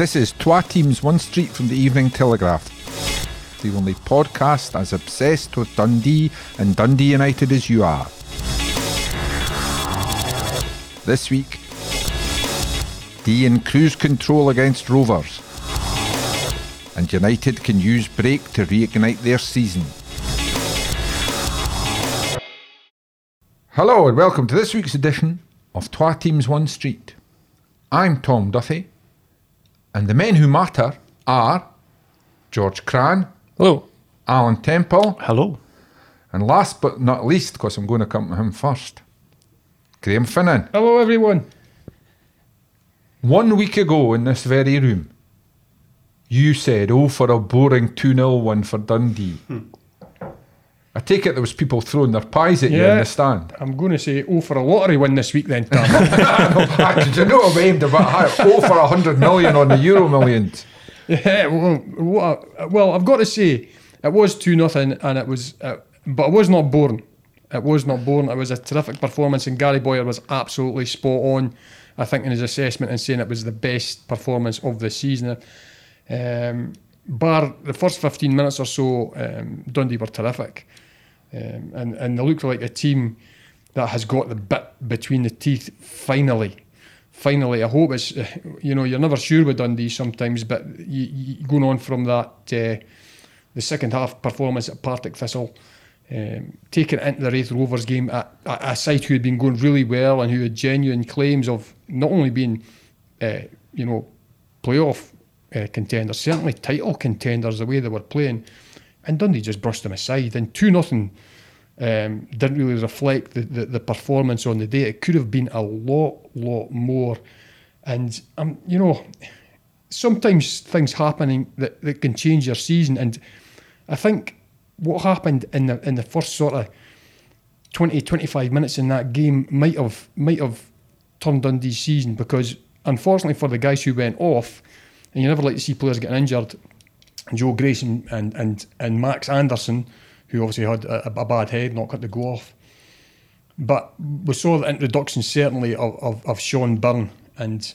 This is Twa Teams One Street from the Evening Telegraph, the only podcast as obsessed with Dundee and Dundee United as you are. This week, Dee in cruise control against Rovers, and United can use break to reignite their season. Hello and welcome to this week's edition of Twa Teams One Street. I'm Tom Duffy, and the men who matter are George Cran, Hello. Alan Temple, Hello. and last but not least, because I'm going to come to him first, Graham Finnan. Hello, everyone. One week ago in this very room, you said, oh, for a boring 2 0 one for Dundee. Hmm. I take it there was people throwing their pies at you in the stand. I'm going to say, oh, for a lottery win this week then, Tom. Do you know I've aimed about higher? Oh, for a 100 million on the Euro Millions. yeah, well, well, I've got to say, it was 2 nothing, and it was, uh, but it was not boring. It was not boring. It was a terrific performance, and Gary Bowyer was absolutely spot on, I think, in his assessment and saying it was the best performance of the season. Um, bar the first 15 minutes or so, um, Dundee were terrific. Um, and, and they look like a team that has got the bit between the teeth finally. Finally, I hope it's, you know, you're never sure with Dundee sometimes, but you, you, going on from that, uh, the second half performance at Partick Thistle, um, taking into the Raith Rovers game, a, a, a side who had been going really well and who had genuine claims of not only being, uh, you know, playoff uh, contenders, certainly title contenders, the way they were playing. And Dundee just brushed them aside. And 2 nothing um, didn't really reflect the, the, the performance on the day. It could have been a lot, lot more. And, um, you know, sometimes things happening that, that can change your season. And I think what happened in the in the first sort of 20, 25 minutes in that game might have might have turned Dundee's season because unfortunately for the guys who went off, and you never like to see players getting injured, Joe Grayson and and and Max Anderson, who obviously had a, a bad head, not got to go off. But we saw the introduction certainly of, of, of Shaun Byrne and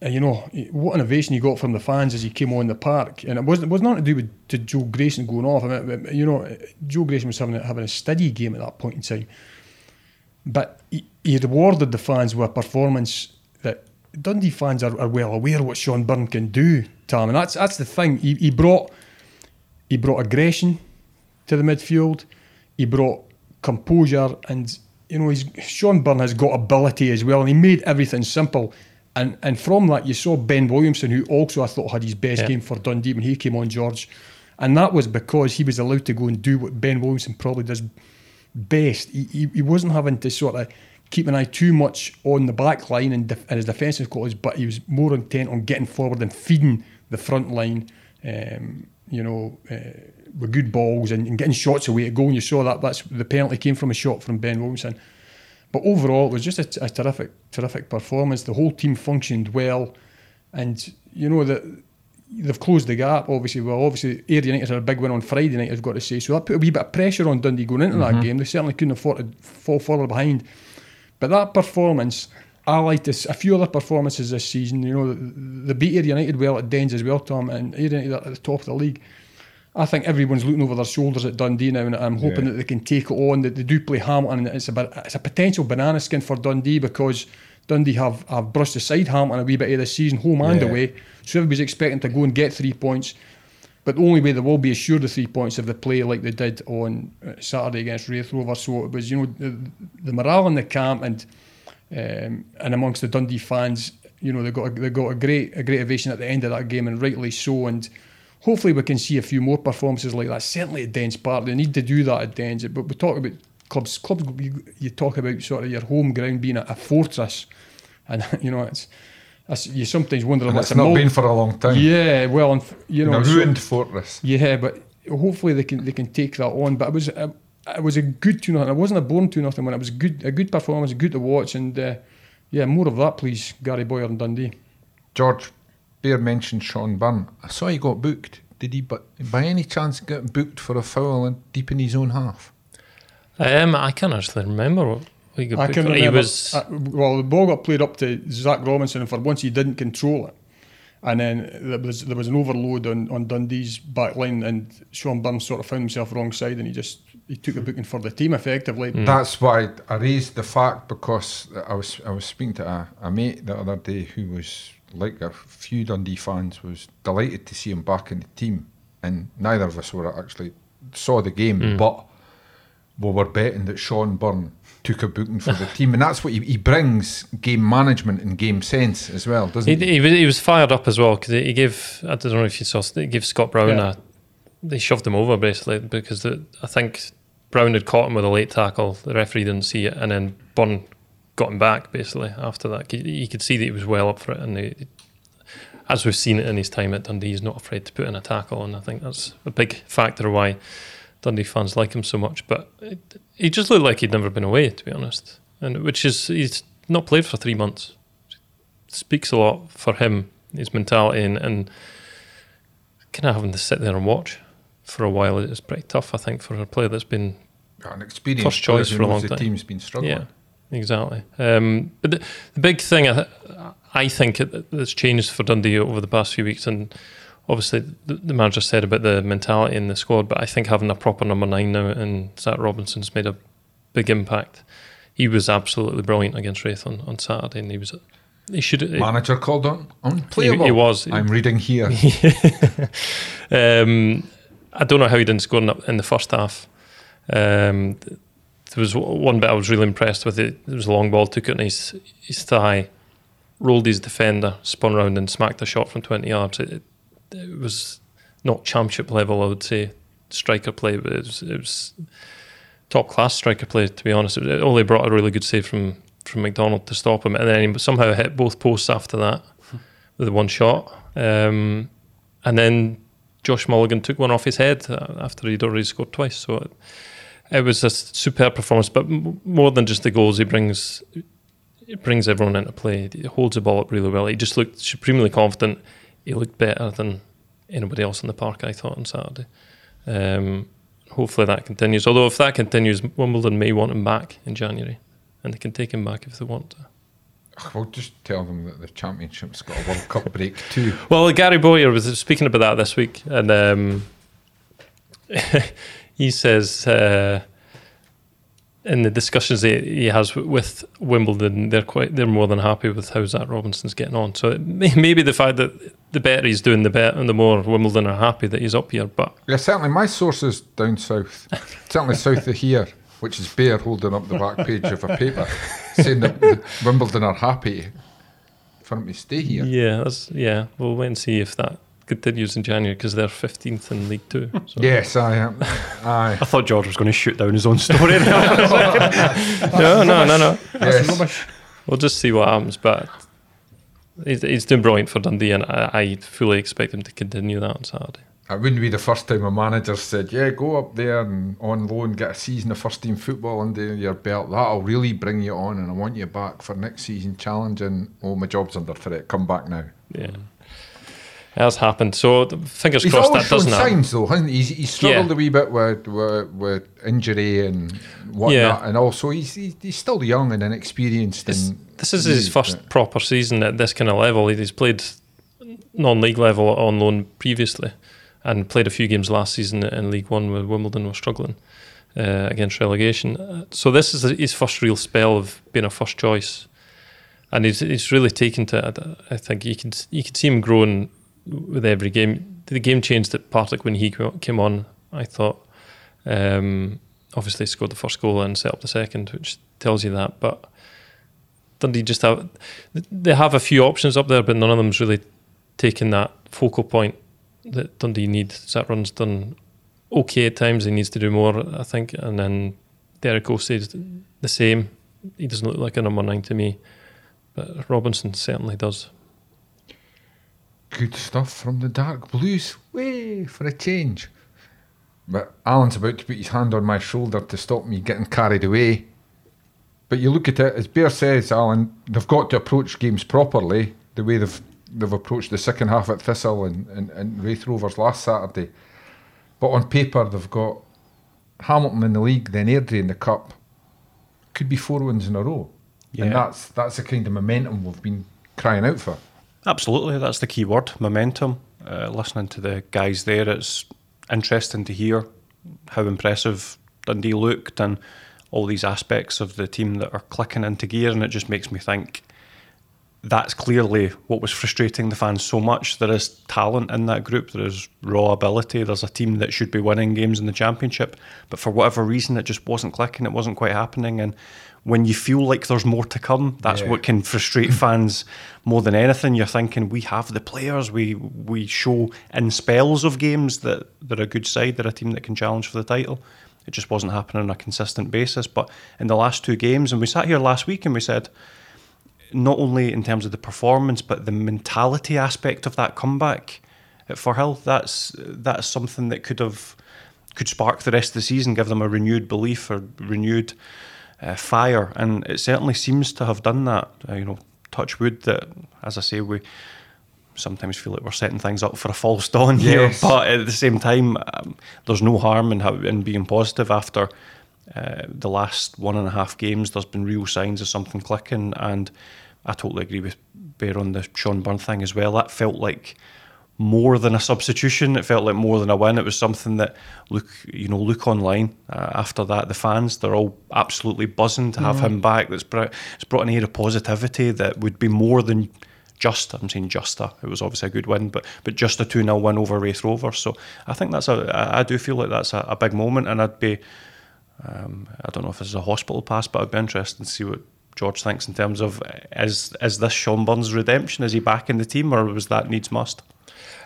and you know what an ovation he got from the fans as he came on the park, and it wasn't it was not to do with to Joe Grayson going off. I mean, you know, Joe Grayson was having a, having a steady game at that point in time, but he, he rewarded the fans with a performance Dundee fans are, are well aware what Shaun Byrne can do, Tom, and that's that's the thing. He, he brought he brought aggression to the midfield. He brought composure, and you know, he's, Shaun Byrne has got ability as well, and he made everything simple. And and from that, you saw Ben Williamson, who also I thought had his best Yeah. game for Dundee when he came on, George, and that was because he was allowed to go and do what Ben Williamson probably does best. He, he, he wasn't having to sort of keep an eye too much on the back line and, def- and his defensive qualities, but he was more intent on getting forward and feeding the front line. Um, you know, uh, with good balls and, and getting shots away at goal. And you saw that. That's the penalty came from a shot from Ben Williamson. But overall, it was just a, a terrific, terrific performance. The whole team functioned well, and you know that they've closed the gap. Obviously, well, obviously, Ayr United had a big win on Friday night. I've got to say, so that put a wee bit of pressure on Dundee going into that game. They certainly couldn't afford to fall further behind. But that performance, I liked this, a few other performances this season. You know, the, the beat Ayr United well at Dens as well, Tom, and Ayr United at the top of the league. I think everyone's looking over their shoulders at Dundee now, and I'm hoping Yeah. that they can take it on. That they do play Hamilton, and it's a it's a potential banana skin for Dundee because Dundee have, have brushed aside Hamilton a wee bit of this season, home and Yeah. away. So everybody's expecting to go and get three points. But the only way they will be assured of three points if they play like they did on uh, Saturday against Raith Rovers. So it was, you know, the, the morale in the camp and um, and amongst the Dundee fans, you know, they got a, they got a great a great ovation at the end of that game, and rightly so. And hopefully, we can see a few more performances like that. Certainly at Dens Park, they need to do that at Dens. But we talk about clubs. Clubs, you, you talk about sort of your home ground being a, a fortress, and you know, it's. It's you sometimes wonder And if it's a not mul- been for a long time. yeah, well, and, you In know, a so- ruined fortress. yeah, but hopefully they can they can take that on. But it was a, it was a good two nothing. It wasn't a boring two nothing when it was a good a good performance, good to watch, and uh, yeah, more of that, please, Gary Bowyer and Dundee. George Bear mentioned Shaun Byrne. I saw he got booked. Did he, but by any chance, get booked for a foul in, deep in his own half? Um, I can't actually remember what we I can for. remember. He was uh, well, the ball got played up to Zach Robinson, and for once he didn't control it. And then there was there was an overload on, on Dundee's back line, and Shaun Byrne sort of found himself wrong side, and he just he took a booking for the team effectively. That's why I raised the fact because I was I was speaking to a, a mate the other day who was like a few Dundee fans was delighted to see him back in the team, and neither of us were actually saw the game, but we were betting that Shaun Byrne took a booking for the team, and that's what he, he brings game management and game sense as well, doesn't He, he? he, was, he was fired up as well because he gave, I don't know if you saw, he gave Scott Brown Yeah. a, they shoved him over basically because the, I think Brown had caught him with a late tackle. The referee didn't see it, and then Byrne got him back basically after that. You could see that he was well up for it, and as we've seen it in his time at Dundee, he's not afraid to put in a tackle, and I think that's a big factor why Dundee fans like him so much. But it, he just looked like he'd never been away, to be honest, and which is he's not played for three months. Speaks a lot for him, his mentality, and, and kind of having to sit there and watch for a while is pretty tough. I think for a player that's been An experienced First player choice for a long the time. team's been struggling. Yeah, exactly. Um, but the, the big thing I, I think that's changed for Dundee over the past few weeks, and obviously the, manager said about the mentality in the squad, but I think having a proper number nine now and Zach Robinson's made a big impact. He was absolutely brilliant against Raith on, Saturday, and he was he should Manager called on unplayable. He- he was. I'm reading here. Um, I don't know how he didn't score in, the- first half. Um, there was one bit I was really impressed with. It, it was a long ball, took it on his, his thigh, rolled his defender, spun round and smacked a shot from 20 yards. It, it, it was not championship level, I would say, striker play, but it was, it was top class striker play, to be honest. It, only brought a really good save from, from McDonald to stop him, and then he somehow hit both posts after that with one shot. Um, and then Josh Mulligan took one off his head uh, after he'd already scored twice. So it, it was a superb performance. But m- more than just the goals, he brings it brings everyone into play. He holds the ball up really well. He just looked supremely confident. He looked better than anybody else in the park. I thought on Saturday. Um, hopefully that continues. Although if that continues, Wimbledon may want him back in January, and they can take him back if they want to. We'll just tell them that the championship's got a World Cup break too. Well, Gary Bowyer was speaking about that this week, and um, he says uh, in the discussions he, he has with Wimbledon, they're quite they're more than happy with how Zach Robinson's getting on. So may, maybe the fact that the better he's doing, the better, and the more Wimbledon are happy that he's up here. But Yeah, certainly my sources down south, certainly south of here, which is Bear holding up the back page of a paper, saying that Wimbledon are happy for him to stay here. yeah, that's, yeah, we'll wait and see if that continues in January because they're fifteenth in League Two. So. Yes, I am. Aye. I thought George was going to shoot down his own story. no, no, no, no. That's Yes. We'll just see what happens, but he's, he's doing brilliant for Dundee, and I, I fully expect him to continue that on Saturday. It wouldn't be the first time a manager said, "Yeah, go up there and on loan, get a season of first team football under your belt. That'll really bring you on, and I want you back for next season challenging. Oh, my job's under threat. Come back now." Yeah, it has happened. So fingers He's crossed that doesn't happen. signs, though, hasn't he? He's, he's struggled Yeah. a wee bit with, with with injury and whatnot, Yeah. and also he's, he's still young and inexperienced. This, and this is his first but- proper season at this kind of level. He's played non-league level on loan previously, and played a few games last season in League One where Wimbledon was struggling uh, against relegation. Uh, So this is his first real spell of being a first choice, and he's he's really taken to it. I think you could you could see him growing with every game. The game changed at Partick when he came on. I thought. Um, obviously, scored the first goal and set up the second, which tells you that. But Dundee just have they have a few options up there, but none of them's really taken that focal point that Dundee need. Zach Rudden's done okay at times. He needs to do more, I think. And then Derick Osei's the same. He doesn't look like a number nine to me, but Robinson certainly does. Good stuff from the dark blues. Way for a change. But Alan's about to put his hand on my shoulder to stop me getting carried away. But you look at it, as Bear says, Alan, they've got to approach games properly, the way they've they've approached the second half at Thistle and, and, and Raith Rovers last Saturday. But on paper, they've got Hamilton in the league, then Airdrie in the cup. Could be four wins in a row. Yeah. And that's that's the kind of momentum we've been crying out for. Absolutely, that's the key word momentum. Uh, listening to the guys there, it's interesting to hear how impressive Dundee looked and all these aspects of the team that are clicking into gear, and it just makes me think that's clearly what was frustrating the fans so much. There is talent in that group, there is raw ability, there's a team that should be winning games in the championship, but for whatever reason, it just wasn't clicking, it wasn't quite happening. And when you feel like there's more to come, that's Yeah. what can frustrate fans more than anything. You're thinking we have the players, we we show in spells of games that they're a good side, they're a team that can challenge for the title. It just wasn't happening on a consistent basis. But in the last two games, and we sat here last week and we said, not only in terms of the performance, but the mentality aspect of that comeback at Firhill, that's that's something that could have could spark the rest of the season, give them a renewed belief or renewed uh, fire, and it certainly seems to have done that. Uh, you know, touch wood that, as I say, we sometimes feel like we're setting things up for a false dawn here, but at the same time, um, there's no harm in, how, in being positive after uh, the last one and a half games. There's been real signs of something clicking, and I totally agree with Bear on the Shaun Byrne thing as well. That felt like more than a substitution. It felt like more than a win. It was something that look, you know, look online uh, after that. The fans, they're all absolutely buzzing to have him back. That's brought, it's brought an air of positivity that would be more than just. I'm saying just a. It was obviously a good win, but but just a two 0 win over Raith Rovers. So I think that's a. I I do feel like that's a, a big moment, and I'd be. Um, I don't know if this is a hospital pass, but I'd be interested to see what George thinks in terms of is is this Shaun Byrne's redemption? Is he back in the team, or was that needs must?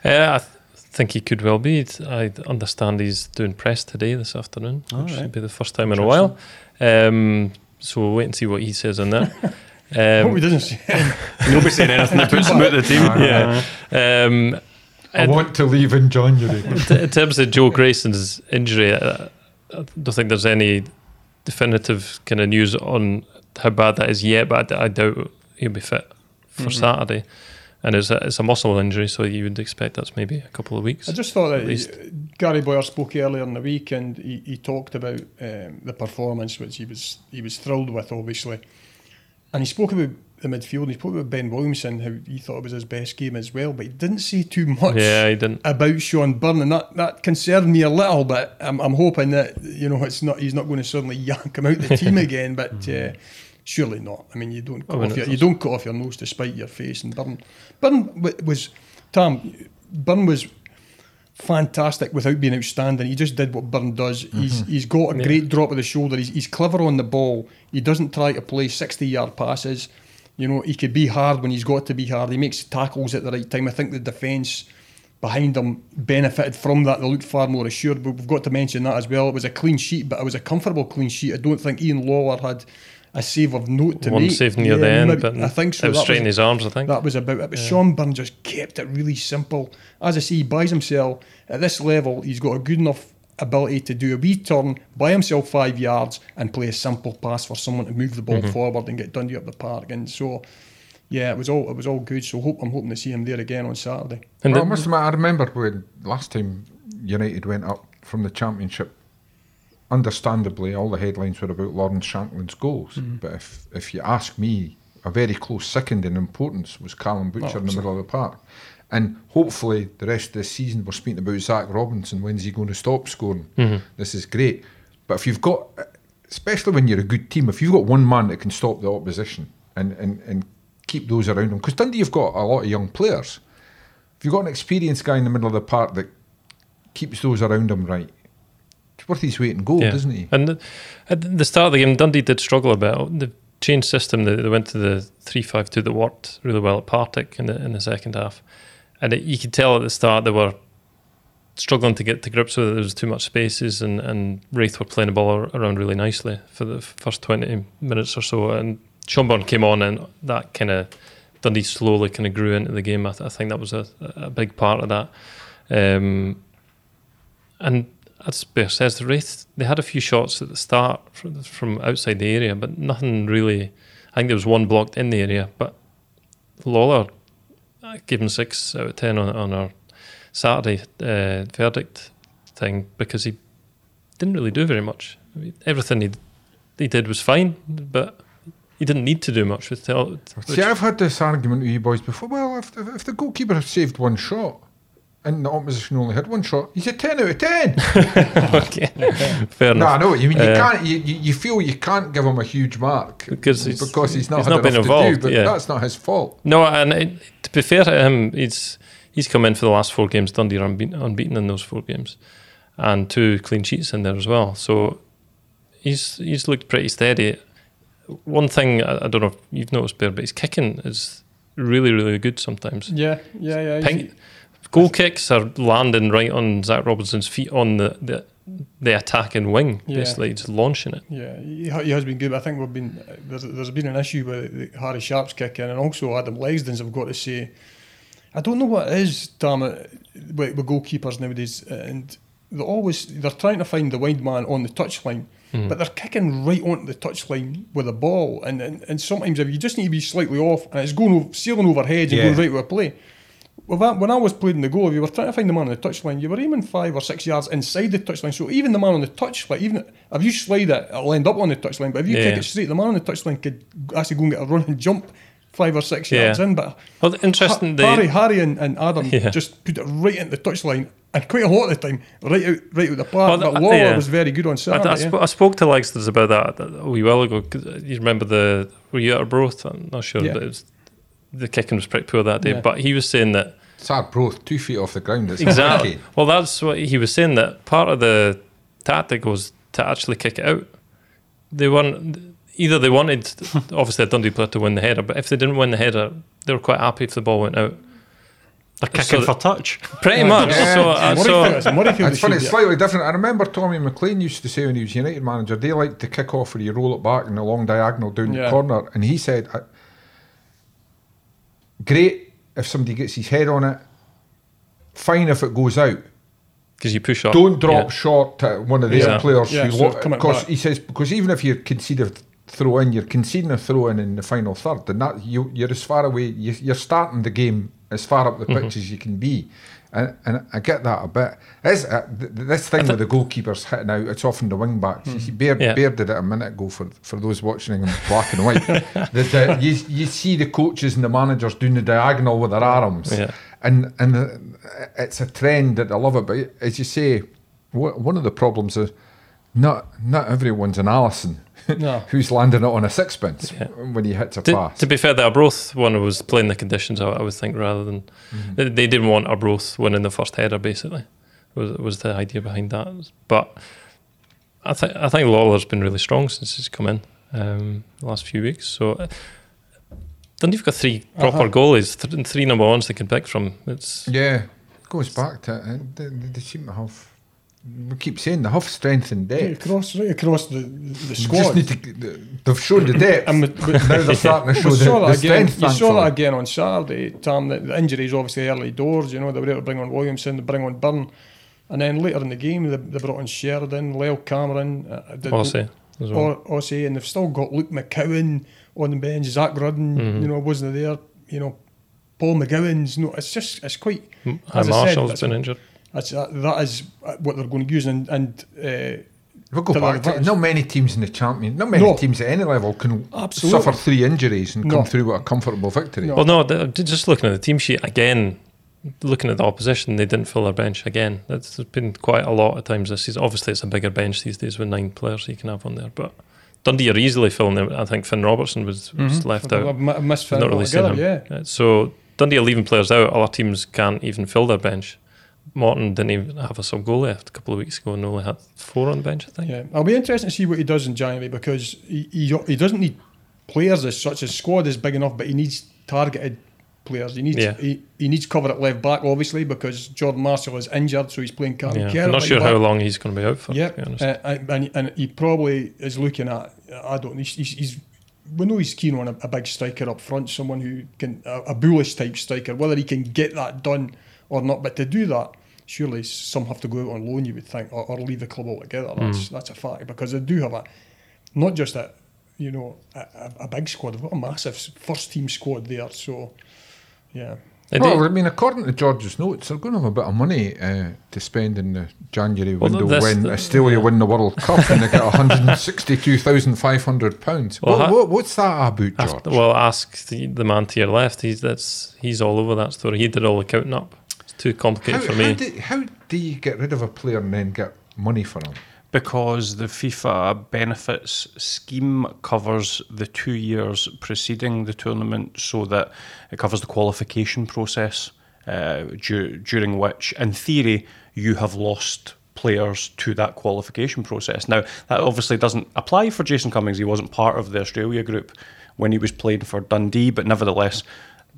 Yeah, I th- think he could well be. I understand he's doing press today this afternoon, All which right. should be the first time in a while. Um, so we'll wait and see what he says on that. Hope he Um, doesn't say. Nobody saying anything that puts him out the team. yeah. Um, I want to leave in January. t- in terms of Joe Grayson's injury, I, I don't think there's any definitive kind of news on how bad that is yet, but I, d- I doubt he'll be fit for Mhm. Saturday. And it's a, it's a muscle injury, so you would expect that's maybe a couple of weeks. I just thought that he- Gary Bowyer spoke earlier in the week, and he, he talked about um, the performance, which he was he was thrilled with, obviously. And he spoke about the midfield. And he spoke about Ben Williamson, how he thought it was his best game as well, but he didn't say too much. yeah, he didn't. About Shaun Byrne, and that, that concerned me a little bit. I'm, I'm hoping that you know it's not he's not going to suddenly yank him out the team again, but uh, surely not. I mean, you don't cut I mean, off your, you don't cut off your nose to spite your face. And Byrne, Byrne w- was Tom. Byrne was fantastic without being outstanding. He just did what Byrne does. Mm-hmm. He's he's got a Yeah. great drop of the shoulder. He's, he's clever on the ball. He doesn't try to play sixty yard passes. You know, he could be hard when he's got to be hard. He makes tackles at the right time. I think the defence behind him benefited from that. They looked far more assured. But we've got to mention that as well. It was a clean sheet, but it was a comfortable clean sheet. I don't think Ian Lawlor had a save of note to One make. save near Yeah, the end, but I think so. It was That straight in his arms, I think. that was about it. But Shaun Byrne just kept it really simple. As I say, he buys himself at this level. He's got a good enough ability to do a wee turn, buy himself five yards, and play a simple pass for someone to move the ball Mm-hmm. forward and get Dundee up the park. And so, yeah, it was all it was all good. So hope I'm hoping to see him there again on Saturday. and well, I must admit, I remember when last time United went up from the Championship. Understandably, all the headlines were about Lawrence Shankland's goals. Mm-hmm. But if if you ask me, a very close second in importance was Callum Butcher in the middle of the park. And hopefully, the rest of the season, we're speaking about Zach Robinson. When's he going to stop scoring? Mm-hmm. This is great. But if you've got, especially when you're a good team, if you've got one man that can stop the opposition and, and, and keep those around him, because Dundee you've got a lot of young players. If you've got an experienced guy in the middle of the park that keeps those around him right, worth his weight in gold, Yeah. isn't he? And the, at the start of the game, Dundee did struggle a bit. The changed system, they, they went to the 3 5 2 that worked really well at Partick in the, in the second half. And it, you could tell at the start they were struggling to get to grips with it. There was too much spaces, and, and Raith were playing the ball around really nicely for the first 20 minutes or so. And Shaun Byrne came on, and that kind of Dundee slowly kind of grew into the game. I, th- I think that was a, a big part of that. Um, and as Bear says, the Raith, they had a few shots at the start from, from outside the area, but nothing really. I think there was one blocked in the area, but Lawlor I gave him six out of ten on, on our Saturday uh, verdict thing because he didn't really do very much. I mean, everything he he did was fine, but he didn't need to do much with Tel. See, I've had this argument with you boys before. Well, if, if, the goalkeeper has saved one shot and the opposition only had one shot, he's a 10 out of 10. okay, fair no, I know what you mean. You, Uh, can't, you, you you feel you can't give him a huge mark Because he's- because he's not, he's not been involved, to do, but yeah. that's not his fault. No, and it, to be fair to him, he's he's come in for the last four games. Dundee are unbeaten, unbeaten in those four games, and two clean sheets in there as well. So he's he's looked pretty steady. One thing I, I don't know if you've noticed, Bear, but his kicking is really really good sometimes. Yeah, yeah, yeah. Ping, goal kicks are landing right on Zach Robinson's feet on the the, the attacking wing, Yeah. basically just launching it. Yeah, he, has been good. But I think we've been there's, there's been an issue with the Harry Sharp's kicking, and also Adam Legzdins'. I've got to say, I don't know what it is, damn it, with, with goalkeepers nowadays, and they always they're trying to find the wide man on the touchline, hmm. but they're kicking right onto the touchline with a ball, and, and and sometimes if you just need to be slightly off, and it's going over, sailing over heads and Yeah. going right with a play. Well, that, when I was playing the goal, if you were trying to find the man on the touchline, you were aiming five or six yards inside the touchline. So even the man on the touchline, even if you slide it, it'll end up on the touchline. But if you kick it straight, the man on the touchline could actually go and get a run and jump five or six Yeah. yards in. But Well, interesting. Ha- Harry, Harry and, and Adam Yeah. just put it right into the touchline, and quite a lot of the time, right out, right out the park. Well, but Lawlor yeah. was very good on I, Saturday. I, yeah. sp- I spoke to Legsters about that a wee while ago. You remember the were you at Arbroath? I'm not sure, Yeah. but it was, the kicking was pretty poor that day. Yeah. But he was saying that Sad broth, two feet off the ground. It's exactly. hurricane. Well, that's what he was saying. That part of the tactic was to actually kick it out. They weren't either. They wanted obviously a Dundee player to win the header, but if they didn't win the header, they were quite happy if the ball went out. They're kicking So- for touch. Pretty much. Yeah. So, uh, so Murrayfield, Murrayfield It's funny, it's slightly different. I remember Tommy McLean used to say when he was United manager, they like to kick off where you roll it back in the long diagonal down the corner. And he said, uh, great if somebody gets his head on it, fine if it goes out. because you push up, Don't drop Yeah. short to one of the Yeah. players. Yeah, who so lo- because he says because even if you concede a throw in, you're conceding a throw in in the final third, and that you you're as far away. You, you're starting the game as far up the Mm-hmm. pitch as you can be. And, and I get that a bit. Is uh, th- th- this thing with the goalkeepers hitting out? It's often the wing backs. You see, Bear, Hmm. Yeah. Bear did it a minute ago for for those watching in black and white. the, the, you you see the coaches and the managers doing the diagonal with their arms, Yeah. and and the, it's a trend that I love it. But as you say, one of the problems is not not everyone's an Alisson No. who's landing it on a sixpence Yeah. when he hits a To, pass. to be fair, the Arbroath one was playing the conditions. I, I would think rather than Mm-hmm. they, they didn't want Arbroath winning the first header. Basically, was was the idea behind that. But I think I think Lawlor's been really strong since he's come in um, the last few weeks. So. Uh, Dundee have got three proper Uh-huh. goalies, th- three number ones they can pick from. It's yeah, goes back to uh, they, they seem to have. We keep saying the have strength and Right depth. across, right across the, the squad. just need to. They've shown the depth. And with- with- now they're starting to show the, the again. strength. You saw that again on Saturday, Tom. The, the injuries obviously early doors. You know they were able to bring on Williamson, they bring on Byrne, and then later in the game they, they brought on Sheridan, Lyle Cameron, uh, did- Aussie as well. or Ossie, and they've still got Luke McCowan on the bench. Zach Rudden, Mm-hmm. you know, wasn't there. You know, Paul McGowan's. No, it's just it's quite. As I said, Marshall's that's been injured. That's uh, that is what they're going to use, and and uh, We'll go back to Not many teams in the champion, not many No. teams at any level can Absolutely. suffer three injuries and No. come through with a comfortable victory. No. Well, no, the, just looking at the team sheet again, looking at the opposition, they didn't fill their bench again. That's there's been quite a lot of times this season. Obviously, it's a bigger bench these days with nine players you can have on there, but Dundee are easily filling them. I think Finn Robertson was, was left out. I've, I've missed Finn not really seen altogether, him. Yeah, Uh, So Dundee are leaving players out. Other teams can't even fill their bench. Morton didn't even have a sub goal left a couple of weeks ago and only had four on the bench, I think. yeah. I'll be interested to see what he does in January because he, he, he doesn't need players as such. His squad is big enough, but he needs targeted players. He needs Yeah. he, he needs cover at left back, obviously, because Jordan Marshall is injured, so he's playing Karen Yeah. Kerr I'm not sure how long he's going to be out for, Yeah, to be honest. uh, and, and, he probably is looking at. I don't. He's, he's, he's we know he's keen on a, a big striker up front, someone who can a, a bullish type striker. Whether he can get that done or not, but to do that, surely some have to go out on loan. You would think, or, or leave the club altogether. That's that's a fact because they do have a not just a you know a, a, a big squad. They've got a massive first team squad there. So yeah, They well, I mean, according to George's notes, they're going to have a bit of money uh, to spend in the January Well, window this- when the- Australia yeah. win the World Cup and they get one hundred and sixty-two thousand five hundred pounds. Well, What, ha- what, what's that about, George? After- well, ask the, the man to your left. He's that's he's all over that story. He did all the counting up. It's too complicated how, for how me. do, how do you get rid of a player and then get money for him? Because the FIFA benefits scheme covers the two years preceding the tournament, so that it covers the qualification process, uh, du- during which, in theory, you have lost players to that qualification process. Now, that obviously doesn't apply for Jason Cummings. He wasn't part of the Australia group when he was playing for Dundee, but nevertheless,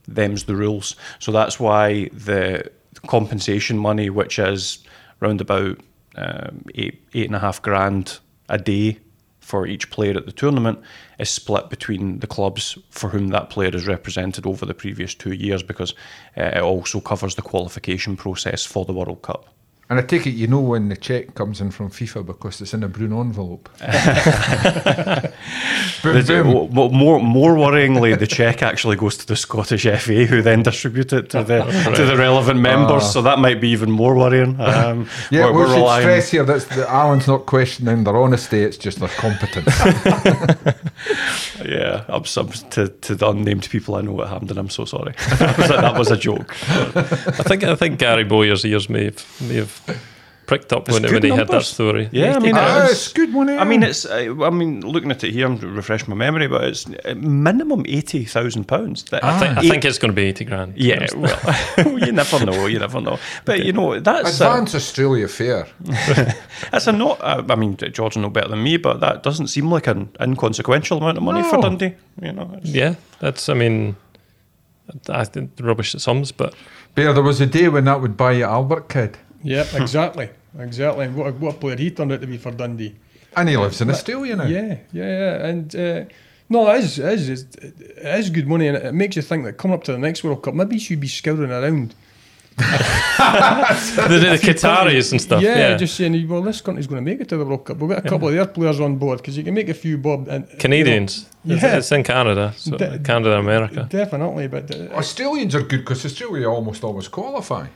them's the rules. So that's why the compensation money, which is round about um, eight eight and a half grand a day for each player at the tournament, is split between the clubs for whom that player is represented over the previous two years, because uh, it also covers the qualification process for the World Cup. And I take it you know when the cheque comes in from FIFA because it's in a Bruno envelope. boom, The- boom. mo- more, more worryingly, the cheque actually goes to the Scottish FA, who then distribute it to the to the relevant members. so that might be even more worrying. Um, Yeah, we're- we we're should relying- stress here that Alan's not questioning their honesty; it's just their competence. Yeah, I'm some to, to the unnamed people I know what happened, and I'm so sorry. that, was a, that was a joke. I think I think Gary Bowyer's ears may have may have pricked up It's when, when he had that story. Yeah, I mean, ah, it's- it's good money. I mean, it's. Uh, I mean, looking at it here, I'm refreshing my memory, but it's uh, minimum eighty thousand pounds. I think, I think it's going to be eighty grand. Yeah, well, you never know. You never know. But you know, that's uh, Advance Australia fair. that's a not. Uh, I mean, George will know better than me, but that doesn't seem like an inconsequential amount of money for Dundee. You know, it's- yeah, that's. I mean, I think rubbish at sums, but Bear, there was a day when that would buy you Albert Kidd. Yeah, exactly, exactly. And what a, what a player he turned out to be for Dundee. And he lives in Australia now. Yeah, yeah, yeah. And uh, no, it is, it is, it is good money, and it makes you think that coming up to the next World Cup, maybe you should be scouring around. the, the Qataris and stuff. yeah, Yeah, just saying, well, this country's going to make it to the World Cup. We've got a couple of their players on board because you can make a few bob. And, you know, Canadians. It's, Yeah. it's in Canada, so De- Canada, America. definitely, but uh, Australians are good because Australia almost always qualify.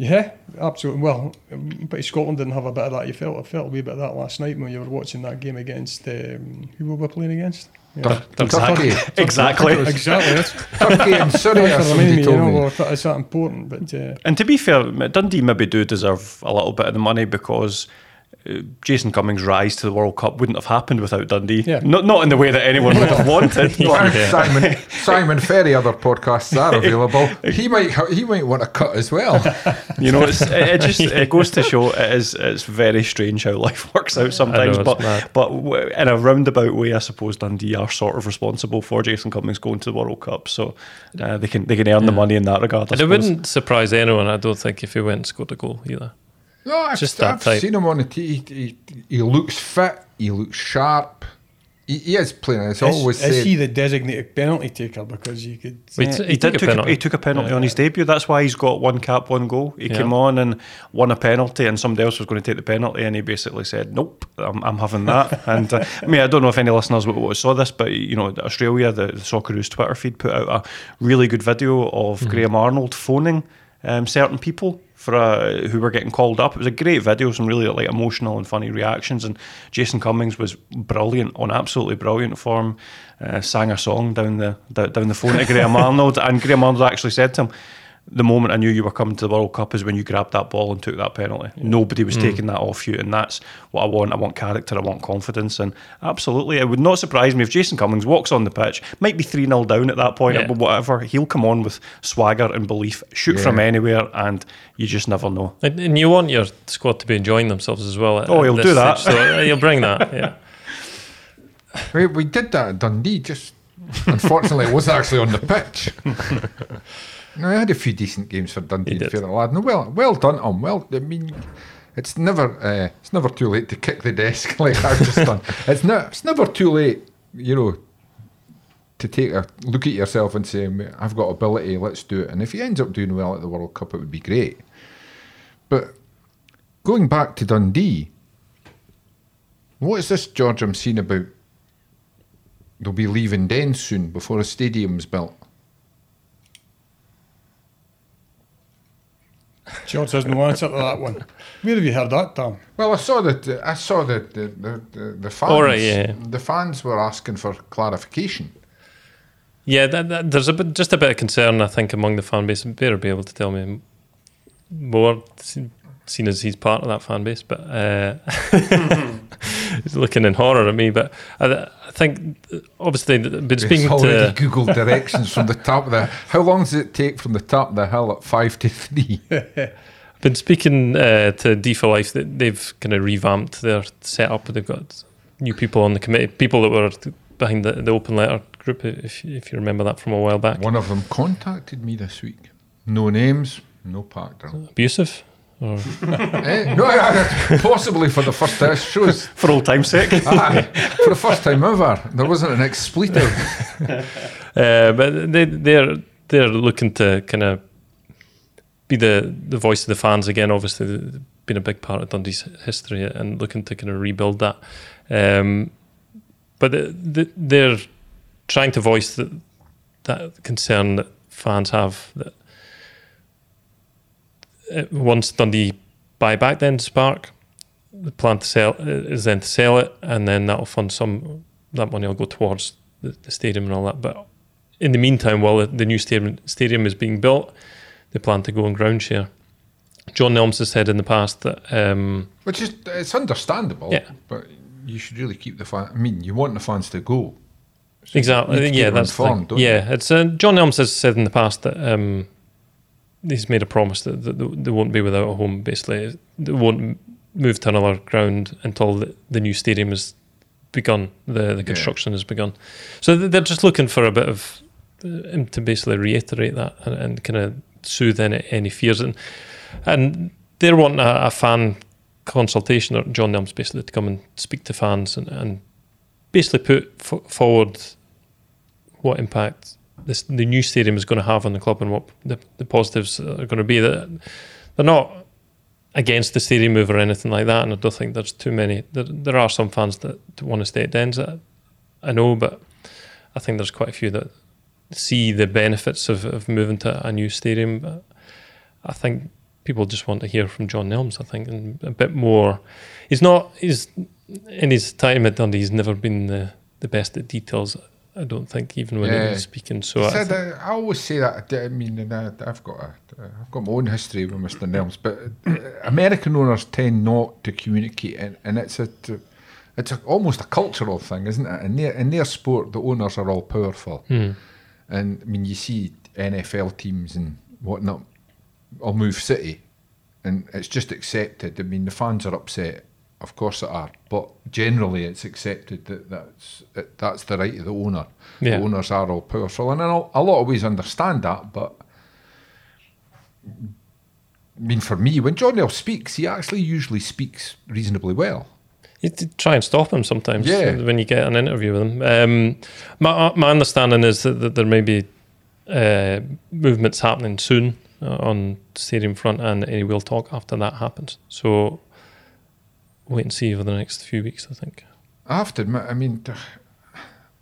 Yeah, absolutely. Well, um, but Scotland didn't have a bit of that. You felt, I felt a wee bit of that last night when you were watching that game against um, who were we playing against? Yeah. Turkey, exactly. exactly. That's, Turkey and Surrey. that's or I mean. You know, me. well, if that important? But uh, And to be fair, Dundee maybe do deserve a little bit of the money because Jason Cummings' rise to the World Cup wouldn't have happened without Dundee. Yeah. Not not in the way that anyone would have wanted. Well, but- and Simon Simon Ferry, other podcasts are available. He might he might want a cut as well. You know, it's, it, it just it goes to show it is it's very strange how life works out sometimes. it's but mad. but in a roundabout way, I suppose Dundee are sort of responsible for Jason Cummings going to the World Cup, so uh, they can they can earn the money in that regard. I And it wouldn't surprise anyone, I don't think, if he went and scored a goal either. No, I've, Just that I've type. seen him on the tee. He, he, he looks fit. He looks sharp. He, he is playing. It's always is, is said. he the designated penalty taker? Because you could. We Yeah, t- he, he did took a took penalty. he took a penalty on his debut. That's why he's got one cap, one goal. He Yeah. came on and won a penalty, and somebody else was going to take the penalty, and he basically said, "Nope, I'm, I'm having that." and uh, I mean, I don't know if any listeners w- w- saw this, but you know, Australia, the, the Socceroos Twitter feed put out a really good video of Graham Arnold phoning um, certain people. For uh, who were getting called up, it was a great video, some really like emotional and funny reactions. And Jason Cummings was brilliant on absolutely brilliant form. Uh, sang a song down the down the phone to Graham Arnold, and Graham Arnold actually said to him, "The moment I knew you were coming to the World Cup is when you grabbed that ball and took that penalty. Nobody was hmm. taking that off you, and that's what I want. I want character. I want confidence, and absolutely, it would not surprise me if Jason Cummings walks on the pitch, might be three 0 down at that point, Yeah. but whatever. He'll come on with swagger and belief, shoot Yeah. from anywhere, and you just never know. And, and you want your squad to be enjoying themselves as well. at- Oh, at he'll do that. stage, So he'll bring that. Yeah. we, we did that at Dundee. Just unfortunately, it wasn't actually on the pitch. no, I had a few decent games for Dundee. Did. fair lad. No, well, well done, um. Well, I mean, it's never uh, it's never too late to kick the desk like I've just done. It's not. It's never too late, you know, to take a look at yourself and say, "I've got ability. Let's do it." And if he ends up doing well at the World Cup, it would be great. But going back to Dundee, what is this, George? I'm seeing about they'll be leaving Den soon before a stadium's built. George has no answer to that one. Where have you heard that, Tom? Well, I saw that. uh, I saw that the the, the, the fans. All right, yeah. The fans were asking for clarification. Yeah, that, that, there's a bit, just a bit of concern, I think, among the fan base. Better be able to tell me more, se- seeing as he's part of that fan base. But uh, he's looking in horror at me. But I, I think, obviously, been speaking already to. Google directions from the top of the. How long does it take from the top of the hill at five to three? I've Been speaking uh, to D for Life that they've kind of revamped their setup. They've got new people on the committee, people that were behind the, the open letter group, if if you remember that from a while back. One of them contacted me this week. No names, no background. Abusive, or eh? No, possibly for the first time. Shows For old time's sake. aye, for the first time ever. There wasn't an expletive. Uh, but they they're they're looking to kind of be the the voice of the fans again. Obviously, been a big part of Dundee's history and looking to kind of rebuild that. Um, but the, the, they're trying to voice the, that concern that fans have that once Dundee buy back Dens Park, the plan to sell is then to sell it, and then that'll fund some that money will go towards the, the stadium and all that. But in the meantime, while the, the new stadium stadium is being built, they plan to go on ground share. John Nelms has said in the past that um, Which is it's understandable. Yeah. But you should really keep the fan. I mean, you want the fans to go. exactly, to keep yeah, that's the informed, yeah. It's uh, John Nelms has said in the past that um, he's made a promise that, that they they won't be without a home. Basically, they won't move to another ground until the, the new stadium has begun. The the construction has begun. So they're just looking for a bit of uh, him to basically reiterate that and, and kind of soothe any, any fears and and they're wanting a, a fan consultation or John Nelms basically to come and speak to fans and, and basically put f- forward what impact this the new stadium is going to have on the club and what the, the positives are going to be. That they're not against the stadium move or anything like that, and I don't think there's too many. There, there are some fans that want to stay at Dens. I, know, but I think there's quite a few that see the benefits of, of moving to a new stadium. But I think people just want to hear from John Nelms. I think and a bit more. He's not. He's in his time at Dundee. He's never been the, the best at details. I don't think even when he was speaking. So I said, I always say that. I mean, and I, I've got a, I've got my own history with Mr. Nelms, but uh, American owners tend not to communicate, and, and it's a, it's a, almost a cultural thing, isn't it? In their in their sport, the owners are all powerful, Hmm. and I mean, you see NFL teams and whatnot, or move city, and it's just accepted. I mean, the fans are upset, of course, they are, but generally, it's accepted that that's that that's the right of the owner. Yeah. The owners are all powerful, and in a, lot of ways understand that. But I mean, for me, when John Nelms speaks, he actually usually speaks reasonably well. You try and stop him sometimes Yeah. when you get an interview with him. Um, my, my understanding is that, that there may be uh, movements happening soon uh, on stadium front, and he will talk after that happens. So wait and see over the next few weeks. I think. I have to admit, I mean,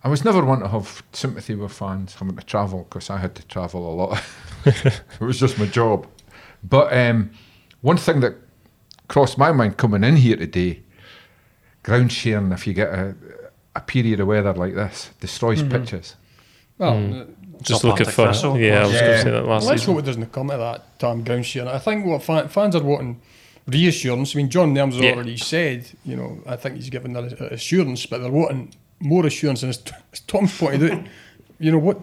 I was never one to have sympathy with fans having to travel because I had to travel a lot. it was just my job. But um, one thing that crossed my mind coming in here today, ground sharing, if you get a, a period of weather like this, destroys pitches. Well, Mm. uh, Just look at Partick for yeah. I was going to say that last let's season. hope it doesn't come to that time ground sharing. I think what fan, fans are wanting reassurance. I mean, John has Yeah. already said, you know, I think he's given that assurance, but they're wanting more assurance. And as, as Tom's pointed out, you know what?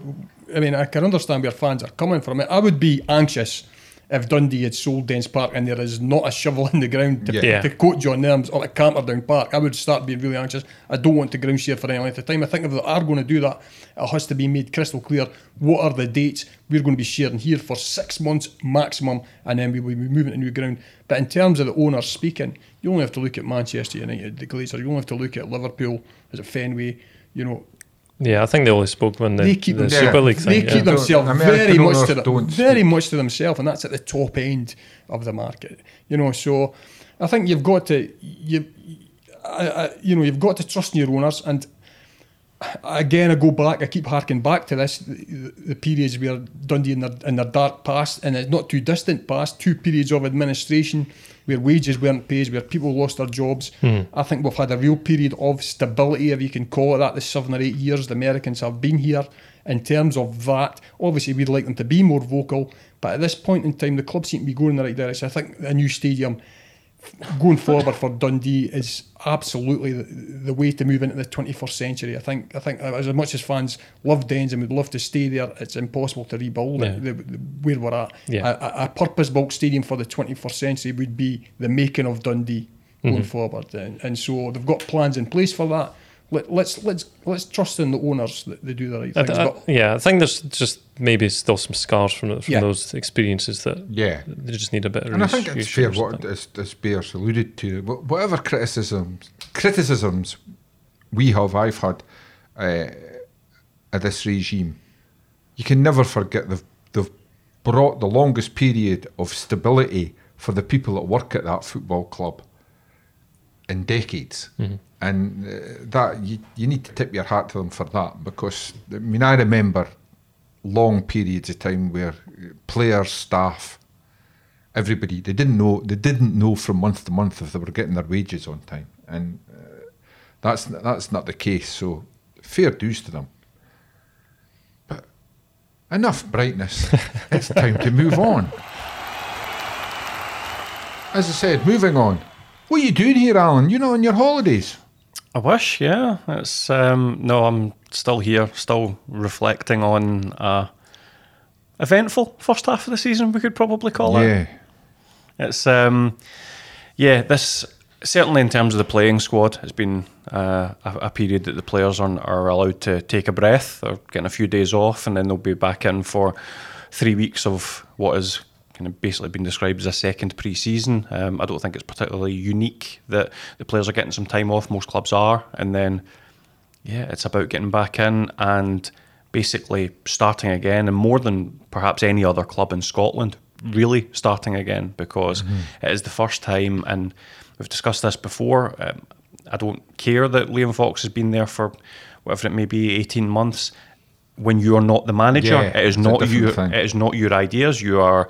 I mean, I can understand where fans are coming from. I would be anxious if Dundee had sold Dens Park and there is not a shovel in the ground to, Yeah. To quote John Nelms or at Camperdown Park. I would start being really anxious. I don't want to ground share for any length of time. I think if they are going to do that, it has to be made crystal clear what are the dates we're going to be sharing here for six months maximum, and then we will be moving to new ground. But in terms of the owners speaking, you only have to look at Manchester United, the Glazers. You only have to look at Liverpool, is it Fenway? You know, Yeah, I think they only spoke when the, they keep the them, Yeah. Super League they thing. keep yeah. themselves American very much to the, very speak. much to themselves, and that's at the top end of the market. You know, so I think you've got to you, I, I, you know, you've got to trust in your owners, and again, I go back. I keep harking back to this: the, the periods where Dundee in their in their dark past, and it's not too distant past. Two periods of administration where wages weren't paid, where people lost their jobs. Hmm. I think we've had a real period of stability, if you can call it that. The seven or eight years the Americans have been here. In terms of that, obviously we'd like them to be more vocal, but at this point in time, the club seem to be going in the right direction. I think a new stadium going forward for Dundee is absolutely the, the way to move into the 21st century. I think I think as much as fans love Dens and would love to stay there, it's impossible to rebuild it, the, the, where we're at. Yeah. A, a, purpose-built stadium for the 21st century would be the making of Dundee mm-hmm. going forward, and, and so they've got plans in place for that. Let, let's let's let's trust in the owners that they do the right I things. th- I- yeah, I think there's just maybe still some scars from from Yeah. those experiences that Yeah. they just need a bit of. And I think it's fair what think. as, as Bears alluded to. Whatever criticisms criticisms we have, I've had uh, of this regime, you can never forget they've they've brought the longest period of stability for the people that work at that football club in decades. And uh, that you, you need to tip your hat to them for that because I mean I remember long periods of time where uh, players, staff, everybody they didn't know they didn't know from month to month if they were getting their wages on time, and uh, that's that's not the case. So fair dues to them. But enough brightness. it's time to move on. As I said, moving on. What are you doing here, Alan? You know, on your holidays. I wish, yeah. It's um, no, I'm still here, still reflecting on a eventful first half of the season. We could probably call it. yeah. It's um, yeah. This certainly in terms of the playing squad, it's been uh, a, a period that the players are, are allowed to take a breath. They're getting a few days off, and then they'll be back in for three weeks of what has kind of basically been described as a second pre-season. Um, I don't think it's particularly unique that the players are getting some time off. Most clubs are, and then yeah, it's about getting back in and basically starting again, and more than perhaps any other club in Scotland, really starting again because it is the first time, and we've discussed this before. Um, I don't care that Liam Fox has been there for whatever it may be, eighteen months. When you are not the manager, Yeah, it is not different you. thing. It is not your ideas. You are.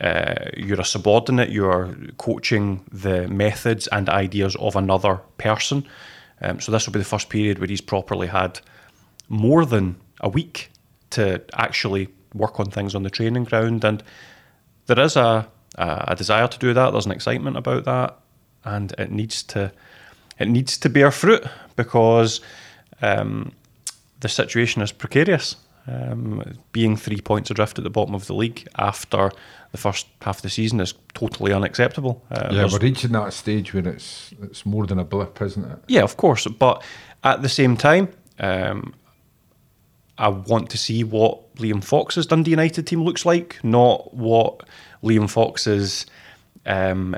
Uh, you're a subordinate. You are coaching the methods and ideas of another person. Um, so this will be the first period where he's properly had more than a week to actually work on things on the training ground, and there is a a, a desire to do that. There's an excitement about that, and it needs to it needs to bear fruit because um, the situation is precarious. Um, being three points adrift at the bottom of the league after the first half of the season is totally unacceptable. Uh, Yeah, we're reaching that stage where it's it's more than a blip, isn't it? yeah, of course. But at the same time, um, I want to see what Liam Fox's Dundee United team looks like, not what Liam Fox's um,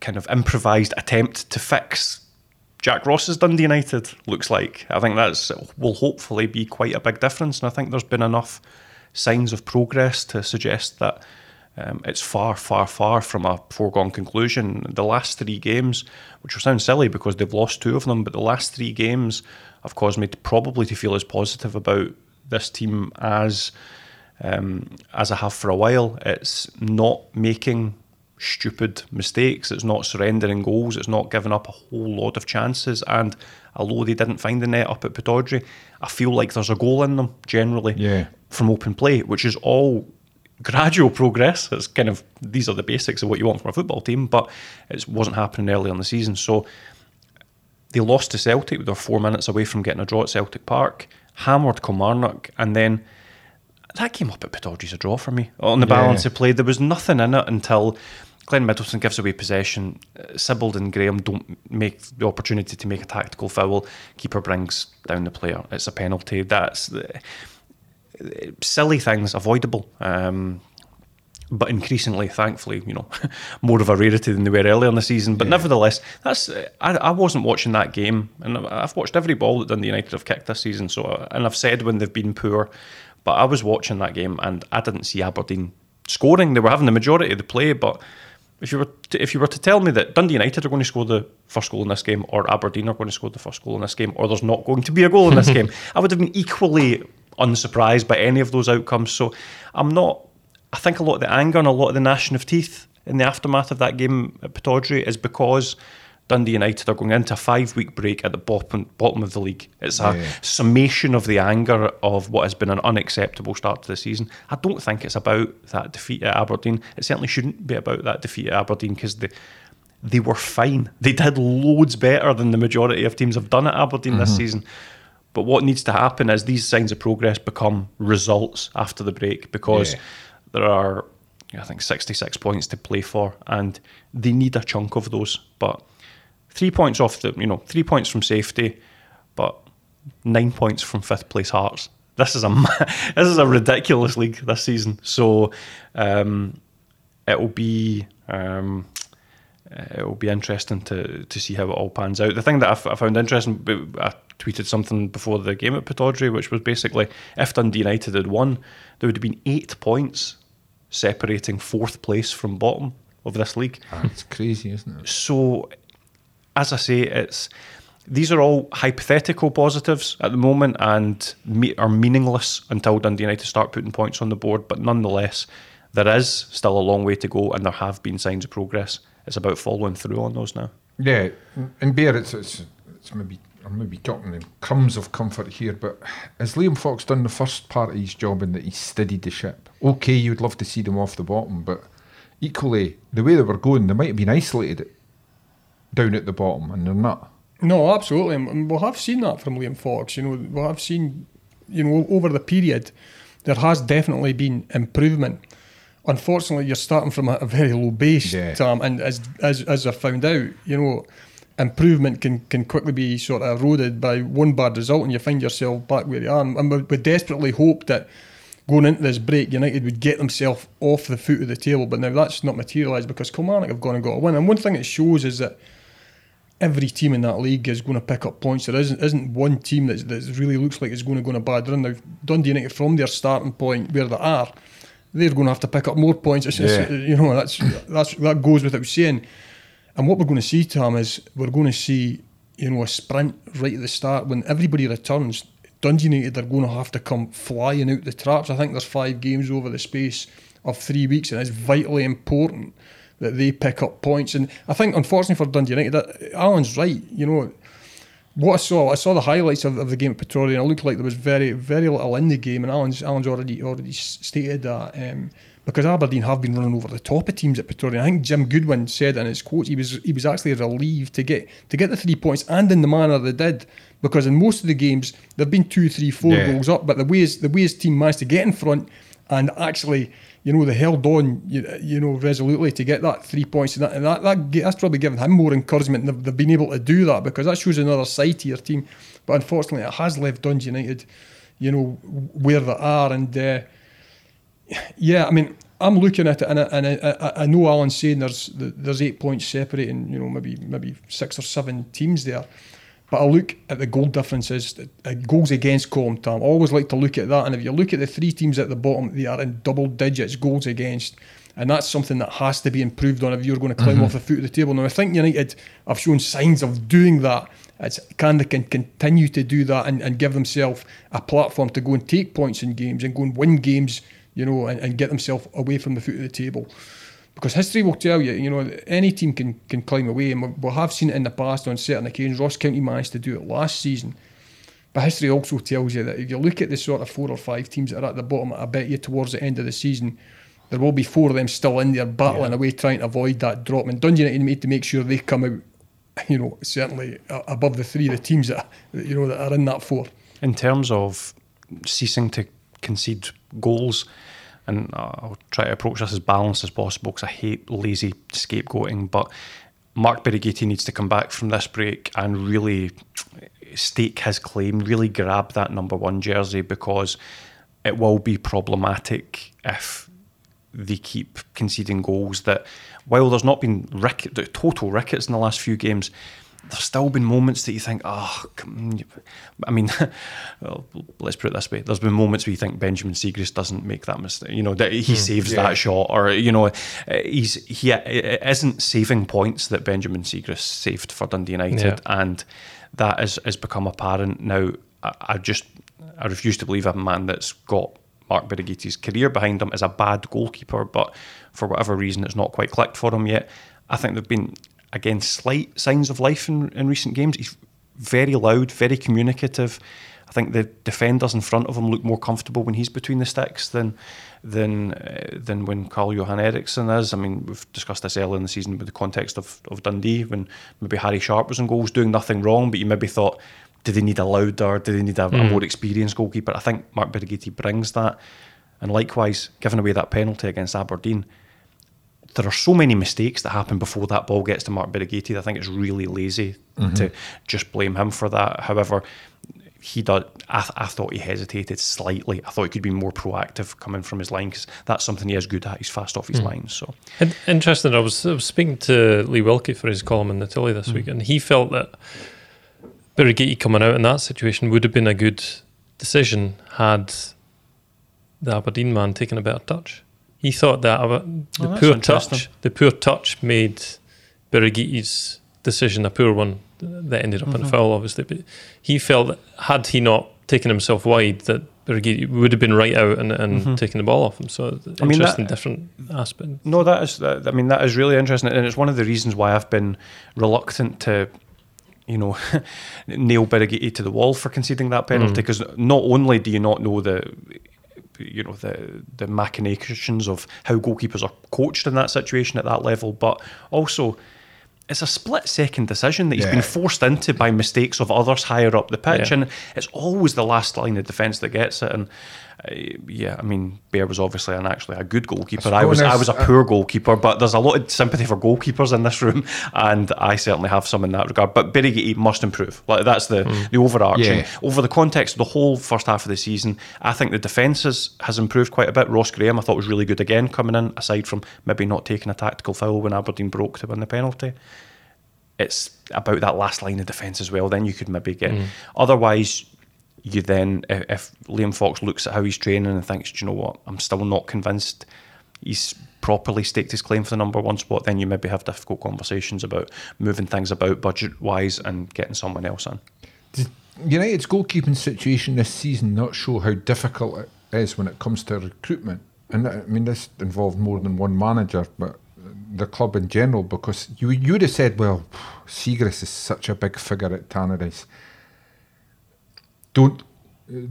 kind of improvised attempt to fix Jack Ross's Dundee United looks like. I think that's will hopefully be quite a big difference, and I think there's been enough signs of progress to suggest that um, it's far, far, far from a foregone conclusion. The last three games, which will sound silly because they've lost two of them, but the last three games have caused me to probably to feel as positive about this team as um, as I have for a while. It's not making stupid mistakes. It's not surrendering goals. It's not giving up a whole lot of chances. And although they didn't find the net up at Pittodrie, I feel like there's a goal in them generally Yeah. from open play, which is all gradual progress. It's kind of these are the basics of what you want from a football team, but it wasn't happening early on the season. So they lost to Celtic. They were four minutes away from getting a draw at Celtic Park, hammered Kilmarnock, and then that came up at Pittodrie's a draw for me. On the Yeah. balance of play, there was nothing in it until Glenn Middleton gives away possession. Uh, Sibbald and Graham don't make the opportunity to make a tactical foul. Keeper brings down the player. It's a penalty. That's the, silly things avoidable. Um, but increasingly, thankfully, you know, more of a rarity than they were earlier in the season. But nevertheless, that's I, I wasn't watching that game, and I've watched every ball that Dundee United have kicked this season. So, and I've said when they've been poor, but I was watching that game and I didn't see Aberdeen scoring. They were having the majority of the play, but If you were to, if you were to tell me that Dundee United are going to score the first goal in this game, or Aberdeen are going to score the first goal in this game, or there's not going to be a goal in this game, I would have been equally unsurprised by any of those outcomes. So I'm not. I think a lot of the anger and a lot of the gnashing of teeth in the aftermath of that game at Pittodrie is because Dundee United are going into a five week break at the bottom bottom of the league. It's a Yeah. summation of the anger of what has been an unacceptable start to the season. I don't think it's about that defeat at Aberdeen. It certainly shouldn't be about that defeat at Aberdeen because they they were fine. They did loads better than the majority of teams have done at Aberdeen this mm-hmm. season. But what needs to happen is these signs of progress become results after the break because Yeah. there are, I think, 66 points to play for, and they need a chunk of those. But three points off the, you know, three points from safety, but nine points from fifth place Hearts. This is a this is a ridiculous league this season. So um, it will be. Um, it will be interesting to to see how it all pans out. The thing that I, f- I found interesting, I tweeted something before the game at Pittodrie, which was basically if Dundee United had won, there would have been eight points separating fourth place from bottom of this league. That's crazy, isn't it? So, as I say, it's these are all hypothetical positives at the moment and me, are meaningless until Dundee United start putting points on the board. But nonetheless, there is still a long way to go, and there have been signs of progress. It's about following through on those now. Yeah, in Bear, it's, it's, it's maybe I'm maybe talking in crumbs of comfort here, but has Liam Fox done the first part of his job in that he steadied the ship? Okay, you'd love to see them off the bottom, but equally, the way they were going, they might have been isolated down at the bottom, and they're not. No, absolutely. And- we'll have seen that from Liam Fox. You know, we'll have seen, you know, over the period, there has definitely been improvement. Unfortunately, you're starting from a, a very low base, Yeah. Tam, and as as as I found out, you know, improvement can can quickly be sort of eroded by one bad result, and you find yourself back where you are. And we, we desperately hope that going into this break, United would get themselves off the foot of the table. But now that's not materialised because Kilmarnock have gone and got a win. And one thing it shows is that every team in that league is going to pick up points. There isn't isn't one team that's, that really looks like it's going to go on a bad run. Now Dundee United from their starting point where they are, they're going to have to pick up more points. It's, it's- you know that's that's that goes without saying. And what we're going to see, Tom, is we're going to see you know a sprint right at the start when everybody returns. Dundee United are going to have to come flying out the traps. I think there's five games over the space of three weeks, and it's vitally important that they pick up points. And I think, unfortunately for Dundee United, that Alan's right. You know, what I saw, I saw the highlights of, of the game at Pittodrie, and it looked like there was very, very little in the game. And Alan's, Alan's already already stated that um, because Aberdeen have been running over the top of teams at Pittodrie. I think Jim Goodwin said in his quote he was he was actually relieved to get to get the three points and in the manner they did. Because in most of the games they've been two, three, four Yeah. goals up, but the way his, the way his team managed to get in front and actually, you know, they held on, you, you know, resolutely to get that three points, and, that, and that, that that's probably given him more encouragement. They've, they've been able to do that because that shows another side to your team. But unfortunately, it has left Dundee United, you know, where they are, and uh, yeah, I mean, I'm looking at it, and I, and I, I know Alan's saying there's there's eight points separating, you know, maybe maybe six or seven teams there. But I look at the goal differences, goals against column, Tom. I always like to look at that. And if you look at the three teams at the bottom, they are in double digits goals against. And that's something that has to be improved on if you're going to climb mm-hmm. off the foot of the table. Now, I think United have shown signs of doing that. It's, can they can continue to do that and, and give themselves a platform to go and take points in games and go and win games, you know, and, and get themselves away from the foot of the table because history will tell you, you know, any team can can climb away, and we- have seen it in the past on certain occasions. Ross County managed to do it last season, but history also tells you that if you look at the sort of four or five teams that are at the bottom, I bet you towards the end of the season, there will be four of them still in there battling away, trying to avoid that drop. And Dundee United need to make sure they come out, you know, certainly above the three of the teams that you know that are in that four. In terms of ceasing to concede goals, and I'll try to approach this as balanced as possible because I hate lazy scapegoating, but Mark Birighitti needs to come back from this break and really stake his claim, really grab that number one jersey because it will be problematic if they keep conceding goals that while there's not been rick- total rickets in the last few games, there's still been moments that you think, oh, I mean, well, let's put it this way: there's been moments where you think Benjamin Siegrist doesn't make that mistake, you know, that he mm, saves yeah. that shot, or you know, he's he it isn't saving points that Benjamin Siegrist saved for Dundee United, yeah. and that has has become apparent now. I, I just I refuse to believe a man that's got Mark Birighitti's career behind him is a bad goalkeeper, but for whatever reason, it's not quite clicked for him yet. I think there've been again slight signs of life in, in recent games. He's very loud, very communicative. I think the defenders in front of him look more comfortable when he's between the sticks than than uh, than when Carl Johan Eriksson is. I mean, we've discussed this earlier in the season with the context of, of Dundee when maybe Harry Sharp was in goals doing nothing wrong, but you maybe thought do they need a louder, do they need a, mm. a hmm. more experienced goalkeeper? I think Mark Birighitti brings that. And likewise, giving away that penalty against Aberdeen, there are so many mistakes that happen before that ball gets to Mark Birighitti. I think it's really lazy mm-hmm. to just blame him for that. However, he did. I, th- I, thought he hesitated slightly. I thought he could be more proactive coming from his line because that's something he is good at. He's fast off his mm. line. So interesting. I was, I was, speaking to Lee Wilkie for his column in the Tilly this mm. week, and he felt that Birighitti coming out in that situation would have been a good decision had the Aberdeen man taken a better touch. He thought that the oh, poor touch, the poor touch made Birighitti's decision a poor one that ended up mm-hmm. in a foul, obviously. But he felt that had he not taken himself wide, that Birighitti would have been right out and, and mm-hmm. taking the ball off him. So I mean, interesting, that, different aspect. No, that is. I mean, that is really interesting, and it's one of the reasons why I've been reluctant to you know, nail Birighitti to the wall for conceding that penalty because mm. not only do you not know the you know the the machinations of how goalkeepers are coached in that situation at that level, but also it's a split second decision that he's yeah. been forced into by mistakes of others higher up the pitch, yeah. and it's always the last line of defence that gets it. And uh, yeah, I mean, Bear was obviously an actually a good goalkeeper. I was I was a poor goalkeeper, but there's a lot of sympathy for goalkeepers in this room, and I certainly have some in that regard. But Birighitti must improve. Like that's the mm. the overarching yeah. over the context of the whole first half of the season. I think the defence has, has improved quite a bit. Ross Graham I thought was really good again coming in, aside from maybe not taking a tactical foul when Aberdeen broke to win the penalty it's about that last line of defence as well. Then you could maybe get. Mm. Otherwise, you then if Liam Fox looks at how he's training and thinks, do you know what, I'm still not convinced he's properly staked his claim for the number one spot, then you maybe have difficult conversations about moving things about budget wise and getting someone else in. United's goalkeeping situation this season not show how difficult it is when it comes to recruitment? And I mean, this involved more than one manager, but the club in general, because you you would have said, well, Siegrist is such a big figure at Tannadice don't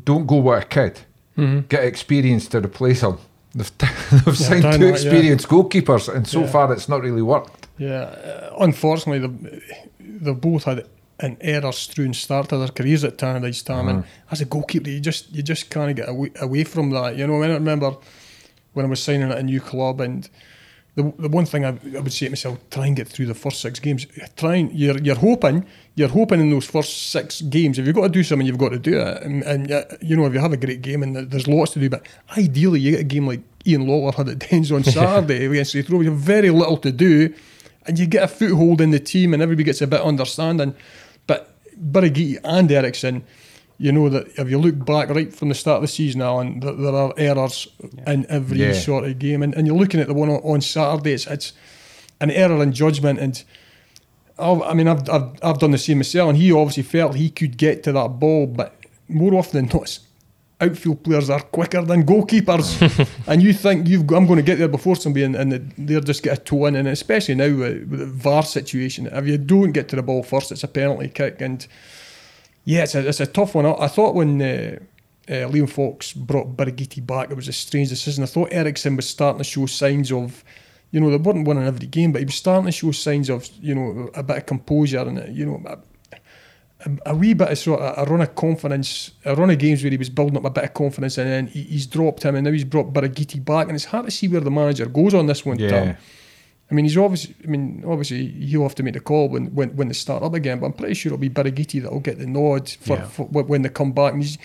don't go with a kid. Mm-hmm. Get experience to replace him. They've, they've yeah, signed two experienced yeah. goalkeepers, and so yeah. far it's not really worked. Yeah, uh, unfortunately, they've, they've both had an error-strewn start to their careers at Tannadice time, and uh-huh. as a goalkeeper, you just you just can't get away, away from that. You know, I remember when I was signing at a new club and the, the one thing I, I, would say to myself, try and get through the first six games. Try and you're you're hoping you're hoping in those first six games if you've got to do something, you've got to do it. And, and uh, you know if you have a great game and there's lots to do, but ideally you get a game like Ian Lawlor had at Dens on Saturday against Heathrow. You have very little to do, and you get a foothold in the team, and everybody gets a bit of understanding. But Birighitti and Eriksson you know that if you look back right from the start of the season, Alan, that there are errors yeah. in every yeah. sort of game, and, and you're looking at the one on, Saturday. It's, it's an error in judgment, and I've, i mean, I've, I've I've done the same myself, and he obviously felt he could get to that ball, but more often than not, outfield players are quicker than goalkeepers, and you think you've I'm going to get there before somebody, and, and they're just get a toe in, and especially now with, with the VAR situation, if you don't get to the ball first, it's a penalty kick, and yeah, it's a, it's a tough one. I, thought when uh, uh, Liam Fox brought Birighitti back, it was a strange decision. I thought Eriksson was starting to show signs of, you know, they weren't winning every game, but he was starting to show signs of, you know, a bit of composure and, you know, a, a, wee bit of sort of a run of confidence, a run of games where he was building up a bit of confidence and then he, he's dropped him and now he's brought Birighitti back. And it's hard to see where the manager goes on this one. Yeah. I mean, he's obviously. I mean, obviously, he'll have to make the call when, when, when they start up again. But I'm pretty sure it'll be Birighitti that'll get the nod for, yeah. for, when they come back. And he's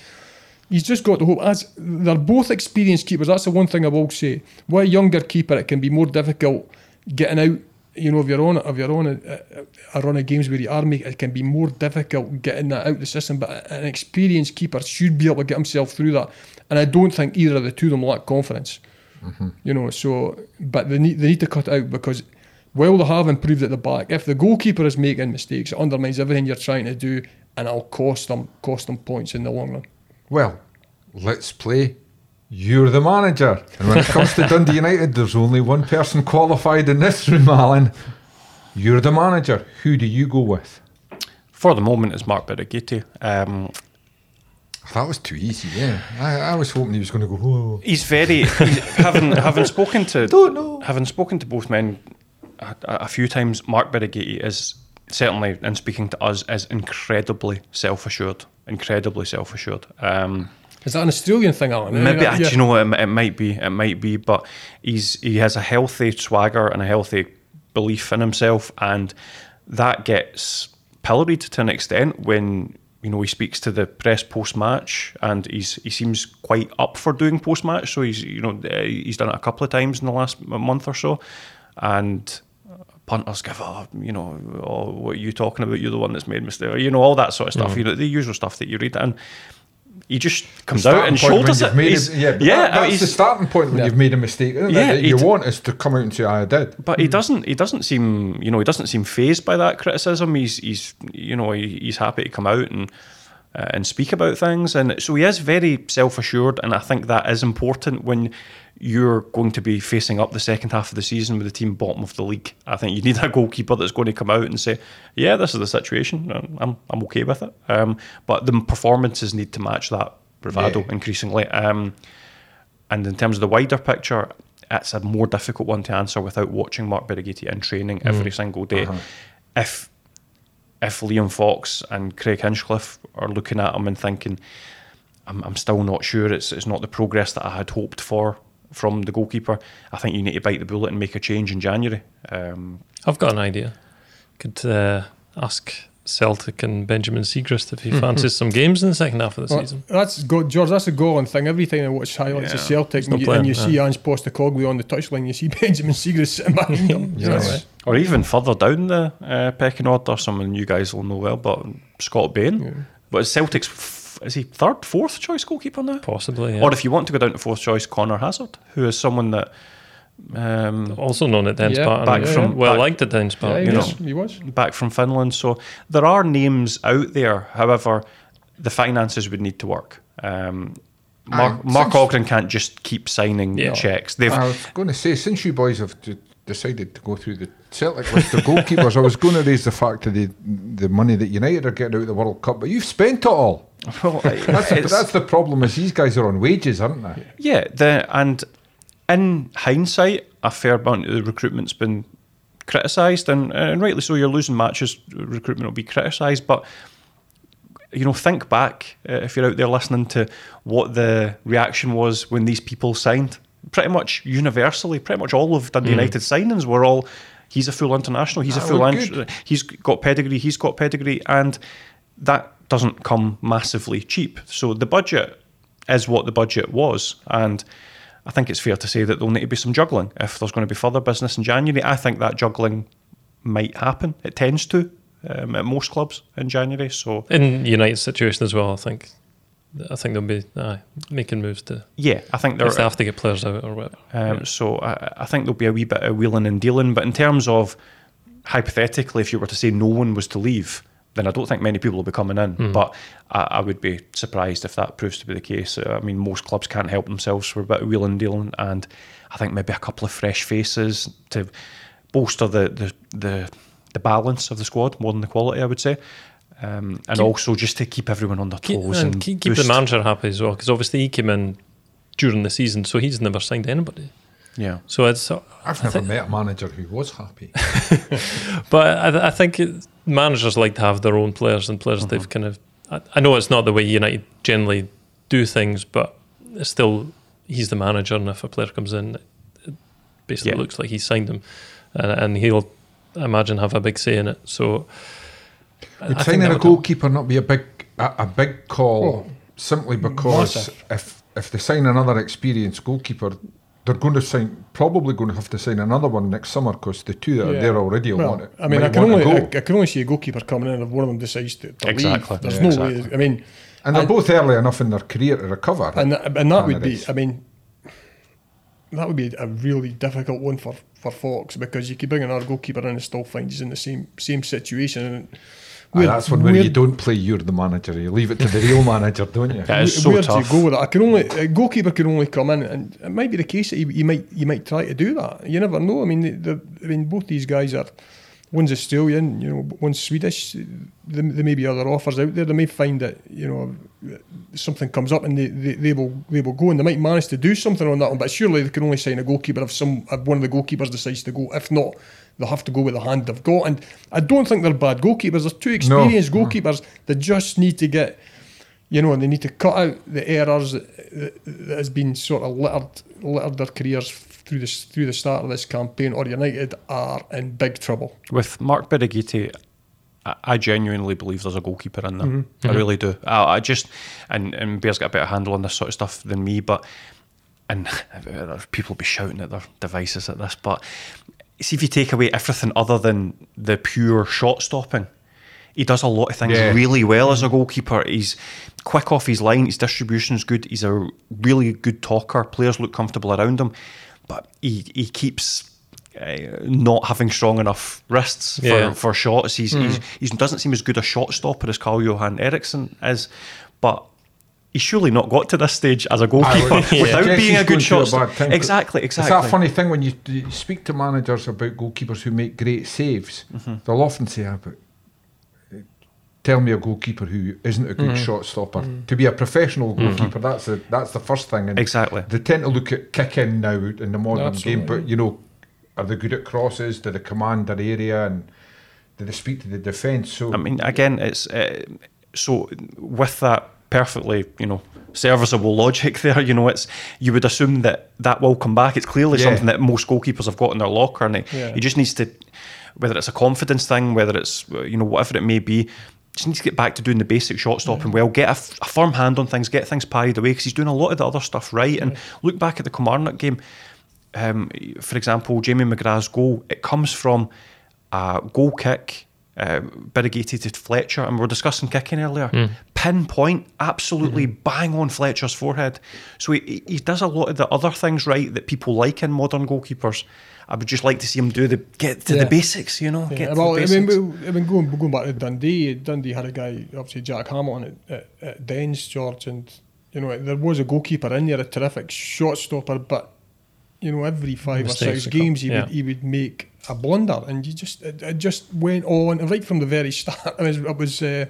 he's just got to hope. As they're both experienced keepers, that's the one thing I will say. With a younger keeper, it can be more difficult getting out you know, if you're on if you're on a, uh, a, uh, a run of games where you are making, it can be more difficult getting that out of the system. But an experienced keeper should be able to get himself through that. And I don't think either of the two of them lack confidence. You know, so but they need they need to cut out because while they have improved at the back, if the goalkeeper is making mistakes, it undermines everything you're trying to do, and it'll cost them cost them points in the long run. Well, let's play. You're the manager. And when it comes to Dundee United, there's only one person qualified in this room, Alan. You're the manager. Who do you go with? For the moment, it's Mark Birighitti. Um, That was too easy, yeah. I, I was hoping he was going to go, whoa. he's very he's, having having spoken to Don't know. having spoken to both men a, a few times. Mark Birighitti is certainly, in speaking to us, is incredibly self assured. Incredibly self assured. Um, Is that an Australian thing, Alan? Maybe Yeah. do you know what, it, it might be. It might be, but he's he has a healthy swagger and a healthy belief in himself, and that gets pilloried to an extent when you know he speaks to the press post match, and he's he seems quite up for doing post match. So he's you know uh, he's done it a couple of times in the last month or so, and punters give up. you know oh, what are you talking about? You're the one that's made mistake. You know all that sort of stuff. You know the usual stuff that you read and. He just comes out and Starting point when shoulders it. a- yeah, but yeah, that- that's the starting point when Yeah. you've made a mistake. Isn't Yeah, you want is to come out and say, I did. But he doesn't. He doesn't seem. You know, he doesn't seem phased by that criticism. He's. He's. You know, he, he's happy to come out and uh, and speak about things, and so he is very self assured. And I think that is important when you're going to be facing up the second half of the season with the team bottom of the league. I think you need a goalkeeper that's going to come out and say, "Yeah, this is the situation. I'm. I'm okay with it." Um, but the performances need to match that bravado Yeah. increasingly. Um, and in terms of the wider picture, it's a more difficult one to answer without watching Mark Birighitti in training every single day. If if Liam Fox and Craig Hinchcliffe are looking at him and thinking, I'm, I'm still not sure it's it's not the progress that I had hoped for from the goalkeeper, I think you need to bite the bullet and make a change in January. Um, I've got an idea. Could uh, ask Celtic and Benjamin Siegrist if he fancies some games in the second half of the Well, season. that's go, George. That's a Golan thing. Every time I watch highlights of Yeah. Celtic no and you, plan, and you yeah. see Ange Postecoglou on the touchline, you see Benjamin Siegrist sitting behind him. Yeah. Or even further down the uh, pecking order, someone you guys will know well, but Scott Bain. But is Celtic's, f- is he third, fourth choice goalkeeper now? Possibly. Yeah. Or if you want to go down to fourth choice, Conor Hazard, who is someone that um, also known at Dens Yeah, Park. back and from- well back- liked at Dens Yeah, Park. he, you know. was, he was. back from Finland. So there are names out there. However, the finances would need to work. Um, Mark, Aye, Mark Ogren can't just keep signing Yeah. checks. They've I was going to say, since you boys have d- decided to go through the Celtic list of goalkeepers, I was going to raise the fact of the the money that United are getting out of the World Cup, but you've spent it all. well, That's, it's- that's the problem. Is these guys are on wages, aren't they? Yeah, the and in hindsight, a fair amount of the recruitment's been criticised, and, and rightly so. You're losing matches, recruitment will be criticised, but you know, think back uh, if you're out there listening to what the reaction was when these people signed. Pretty much universally, pretty much all of Dundee United signings were all. He's a full international. He's a Ah, full. good. he's got pedigree. He's got pedigree, and that doesn't come massively cheap. So the budget is what the budget was, and I think it's fair to say that there'll need to be some juggling if there's going to be further business in January. I think that juggling might happen. It tends to um, at most clubs in January. So In United's situation as well, I think. I think they'll be aye, making moves to yeah, I think if they have to get players out or whatever. Um, So I, I think there'll be a wee bit of wheeling and dealing. But in terms of hypothetically, if you were to say no one was to leave, then I don't think many people will be coming in. But I, I would be surprised if that proves to be the case. Uh, I mean, most clubs can't help themselves for a bit of wheeling and dealing, and I think maybe a couple of fresh faces to bolster the the the, the balance of the squad more than the quality, I would say. Um, and Keep- also just to keep everyone on their Keep, toes and and keep, keep the manager happy as well, because obviously he came in during the season, so he's never signed anybody. Yeah. So it's, uh, I've never met a manager who was happy. but I, I think it, managers like to have their own players and players they've uh-huh. kind of. I, I know it's not the way United generally do things, but it's still he's the manager, and if a player comes in, it basically Yeah. looks like he's signed them, and, and he'll, I imagine, have a big say in it. So. I- Would I signing that a would help. goalkeeper not be a big a, a big call Oh, simply because massive. if if they sign another experienced goalkeeper, they're going to sign, probably going to have to sign another one next summer because the two that are there already Well, want it. I mean, I can only to I. I can only see a goalkeeper coming in if one of them decides to, to Exactly. leave. There's Yeah, no exactly. way. I mean, and they're and- both early enough in their career to recover. and that, and that would be. Candidates. I mean, that would be a really difficult one for, for Fox because you could bring another goalkeeper in and still find he's in the same same situation. And Aye, where- that's one where where- you don't play you're the manager. You leave it to the real manager, don't you? It is so where tough. do you go with it? I can only a goalkeeper can only come in, and it might be the case that you, you might you might try to do that. You never know. I mean, the, I mean, both these guys are one's Australian, you know, one's Swedish. There, there may be other offers out there. They may find that you know something comes up, and they, they, they will they will go, and they might manage to do something on that one. But surely they can only sign a goalkeeper if some if one of the goalkeepers decides to go. If not. They'll have to go with the hand they've got, and I don't think they're bad goalkeepers. They're two experienced goalkeepers that just need to get you know, and they need to cut out the errors that, has been sort of littered, littered their careers through this through the start of this campaign. Or United are in big trouble. With Mark Birighitti, I, I genuinely believe there's a goalkeeper in there. Mm-hmm. I really do. I, I just and and Bear's got a better handle on this sort of stuff than me, but and people will be shouting at their devices at this, but see if you take away everything other than the pure shot stopping. He does a lot of things Yeah. really well as a goalkeeper. He's quick off his line. His distribution's good. He's a really good talker. Players look comfortable around him, but he he keeps uh, not having strong enough wrists for, Yeah. for shots. He's, he's he doesn't seem as good a shot stopper as Carl Johan Eriksson is, but. He's surely not got to this stage as a goalkeeper Yeah. without being a good through a shot. Exactly, exactly. It's that funny thing when you, you speak to managers about goalkeepers who make great saves. Mm-hmm. They'll often say, ah, but uh, tell me a goalkeeper who isn't a good shot stopper. To be a professional goalkeeper, that's a, that's the first thing. And Mm-hmm. Exactly. They tend to look at kicking now in the modern game, but you know, are they good at crosses? Do they command their area and do they speak to the defence? So I mean, again, it's uh, so with that perfectly, you know, serviceable logic there. You know, it's you would assume that that will come back. It's clearly Yeah. something that most goalkeepers have got in their locker, and he, Yeah. he just needs to, whether it's a confidence thing, whether it's you know whatever it may be. Just needs to get back to doing the basic shot stopping well, get a, f- a firm hand on things, get things parried away because he's doing a lot of the other stuff right. And look back at the Kilmarnock game, um, for example, Jamie McGrath's goal, it comes from a goal kick, uh, Birighitti to Fletcher, and we were discussing kicking earlier. Pinpoint, absolutely bang on Fletcher's forehead. So he, he does a lot of the other things right that people like in modern goalkeepers. I would just like to see him do the get to Yeah. the basics, you know. Yeah, get to well, the I mean, basics. we- I mean, going going back to Dundee, Dundee had a guy, obviously Jack Hamilton at, at, at Dens, George, and you know there was a goalkeeper in there, a terrific shot stopper, but you know every five Mistakes or six games he yeah. would he would make a blunder, and you just it, it just went on and right from the very start. It was, it was uh,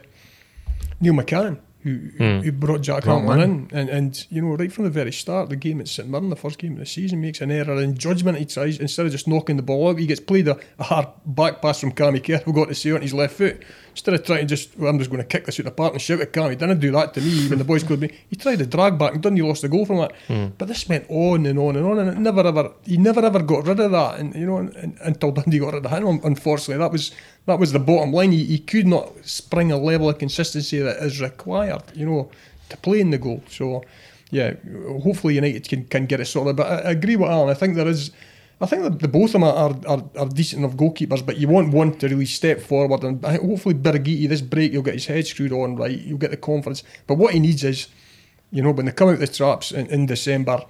Neil McCann who who brought Jack Hamilton in, and and you know right from the very start, the game at St Mirren, the first game of the season, makes an error in judgment. He tries instead of just knocking the ball out, he gets played a, a hard back pass from Cammy Kerr, who got to see on his left foot. Instead of trying to just, well, I'm just going to kick this out the park and shout at Cammy. Didn't do that to me when the boys called me. He tried to drag back and Dundee lost the goal from that. Hmm. But this went on and on and on, and it never ever, he never ever got rid of that. And you know, and, and, until Dundee got rid of him, unfortunately, that was that was the bottom line. He, he could not spring a level of consistency that is required. You know to play in the goal. So, yeah, hopefully United can, can get it sorted. But I, I agree with Alan. I think there is. I think that the both of them are, are, are decent enough goalkeepers, but you want one to really step forward. And hopefully, Birighitti, this break, he'll get his head screwed on right. You'll get the confidence. But what he needs is, you know, when they come out the traps in, in December,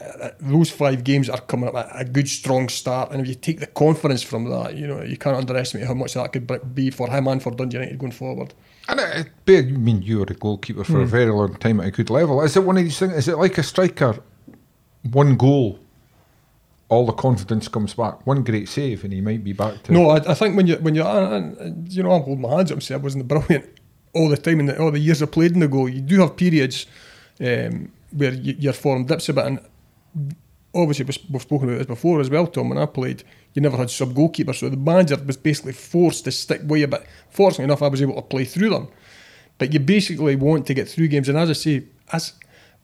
uh, uh those five games are coming up a, a good strong start. And if you take the confidence from that, you know, you can't underestimate how much that could be for him and for Dundee United going forward. And it, it, I mean, you were a goalkeeper for a hmm. very long time at a good level. Is it one of these things? Is it like a striker? One goal, all the confidence comes back. One great save, and he might be back to. No, I, I think when you when you and, you know I'm holding my hands up say I wasn't brilliant all the time in the, all the years I played in the goal. You do have periods um, where you, your form dips a bit, and obviously we've, spoken about this before as well, Tom. When I played, you never had sub goalkeeper, so the manager was basically forced to stick with you. But fortunately enough, I was able to play through them. But you basically want to get through games, and as I say, as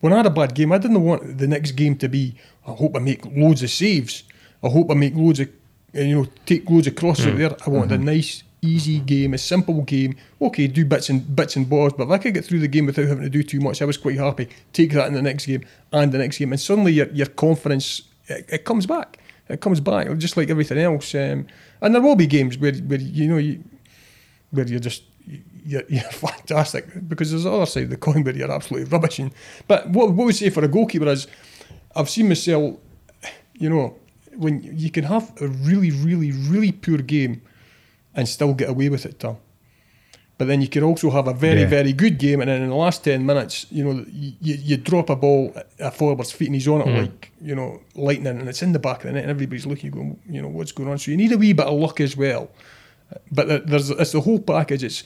when I had a bad game, I didn't want the next game to be. I hope I make loads of saves. I hope I make loads of, uh, you know, take loads of crosses out there. I wanted a nice, easy game, a simple game. Okay, do bits and bits and bobs, but if I could get through the game without having to do too much, I was quite happy. Take that in the next game and the next game, and suddenly your your confidence it, it comes back. It comes back just like everything else. Um, and there will be games where, where you know you, where you're just you're, you're fantastic because there's the other side of the coin where you're absolutely rubbishing. But what what we say for a goalkeeper is, I've seen myself, you know, when you can have a really, really, really poor game and still get away with it, Tom. But then you could also have a very, Yeah. very good game, and then in the last 10 minutes, you know, you, you drop a ball at a forward's feet and he's on it hmm. like, you know, lightning, and it's in the back of the net, and everybody's looking, going, you know, what's going on? So you need a wee bit of luck as well. But there's it's the whole package. It's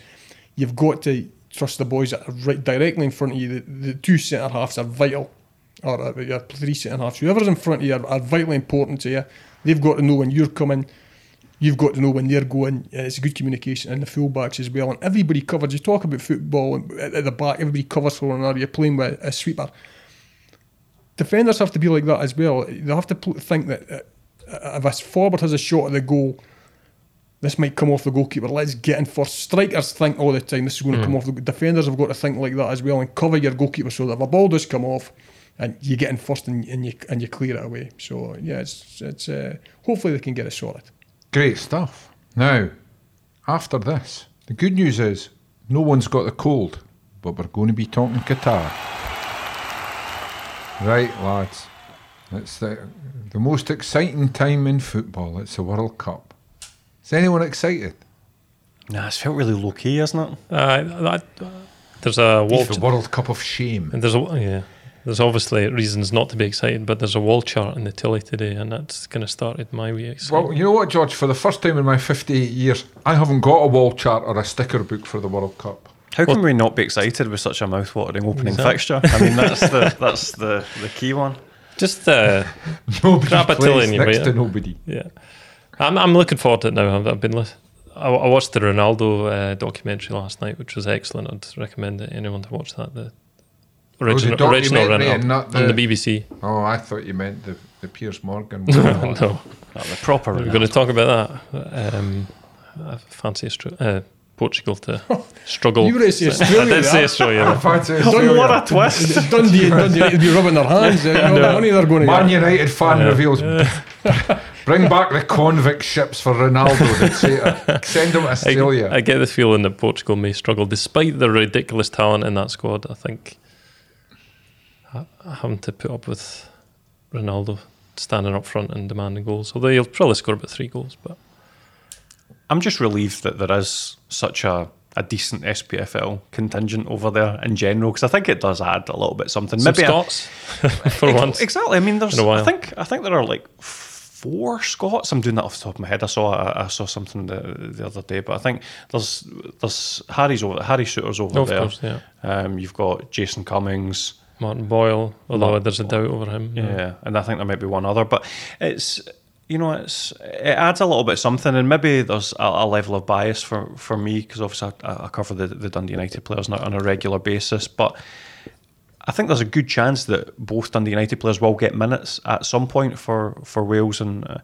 you've got to trust the boys that are right directly in front of you. The, the two centre halves are vital, or uh, your three centre halves. Whoever's in front of you are, are vitally important to you. They've got to know when you're coming. You've got to know when they're going. and It's good communication, and the fullbacks as well. And everybody covers. You talk about football at, the back. Everybody covers for one another. You're playing with a sweeper. Defenders have to be like that as well. They have to think that uh, if a forward has a shot at the goal, this might come off the goalkeeper. Let's get in first. Strikers think all the time this is going to come off. The defenders have got to think like that as well and cover your goalkeeper so that if a ball does come off, and you get in first and, and you and you clear it away. So yeah, it's it's uh, hopefully they can get it sorted. Great stuff. Now, after this, the good news is no one's got the cold, but we're going to be talking Qatar. Right, lads. It's the, the most exciting time in football. It's the World Cup. Is anyone excited? Nah, it's felt really low key, hasn't it? Uh, that, there's a wall. The World Cup of shame. And there's a yeah. There's obviously reasons not to be excited, but there's a wall chart in the telly today, and that's kind of started my wee excitement. Well, you know what, George? For the first time in my 58 years, I haven't got a wall chart or a sticker book for the World Cup. How can we not be excited with such a mouth-watering opening Exactly. fixture? I mean, that's the that's the, the key one. Just uh, Nobody Grab a plays tilly and you next to nobody. yeah, I'm I'm looking forward to it now. I've, I've been lis- I, I watched the Ronaldo uh, documentary last night, which was excellent. I'd recommend it, anyone to watch that. The original, original Ronaldo and not on the- the BBC. Oh, I thought you meant the, the Piers Morgan. one. no, the proper. we're going to talk about that. Um, I fancy Austra- uh, Portugal to struggle. You were to say I Australia, did say yeah. Australia. Fancy Oh, Australia. what a twist! Dundee and Dundee United be rubbing their hands. You know, the money they're going to Man get. United fan reveals. Bring back the convict ships for Ronaldo. They'd say to- Send him to Australia. I, I get the feeling that Portugal may struggle, despite the ridiculous talent in that squad. I think having to put up with Ronaldo standing up front and demanding goals, although he'll probably score about three goals. But I'm just relieved that there is such a, a decent SPFL contingent over there in general because I think it does add a little bit something. some Maybe a- Scots for Ex- once. Exactly. I mean, there's. in a while. I think. I think there are like four Scots. I'm doing that off the top of my head. I saw. I, I saw something the, the other day, but I think there's there's Harry's over. Harry Souttar's over Of there. course, yeah. Um, you've got Jason Cummings. Martin Boyle, although Martin there's a doubt over him. Yeah, and I think there might be one other, but it's you know it's it adds a little bit something, and maybe there's a, a level of bias for for me because obviously I, I cover the, the Dundee United players on a, on a regular basis, but. I think there's a good chance that both Dundee United players will get minutes at some point for, for Wales and uh,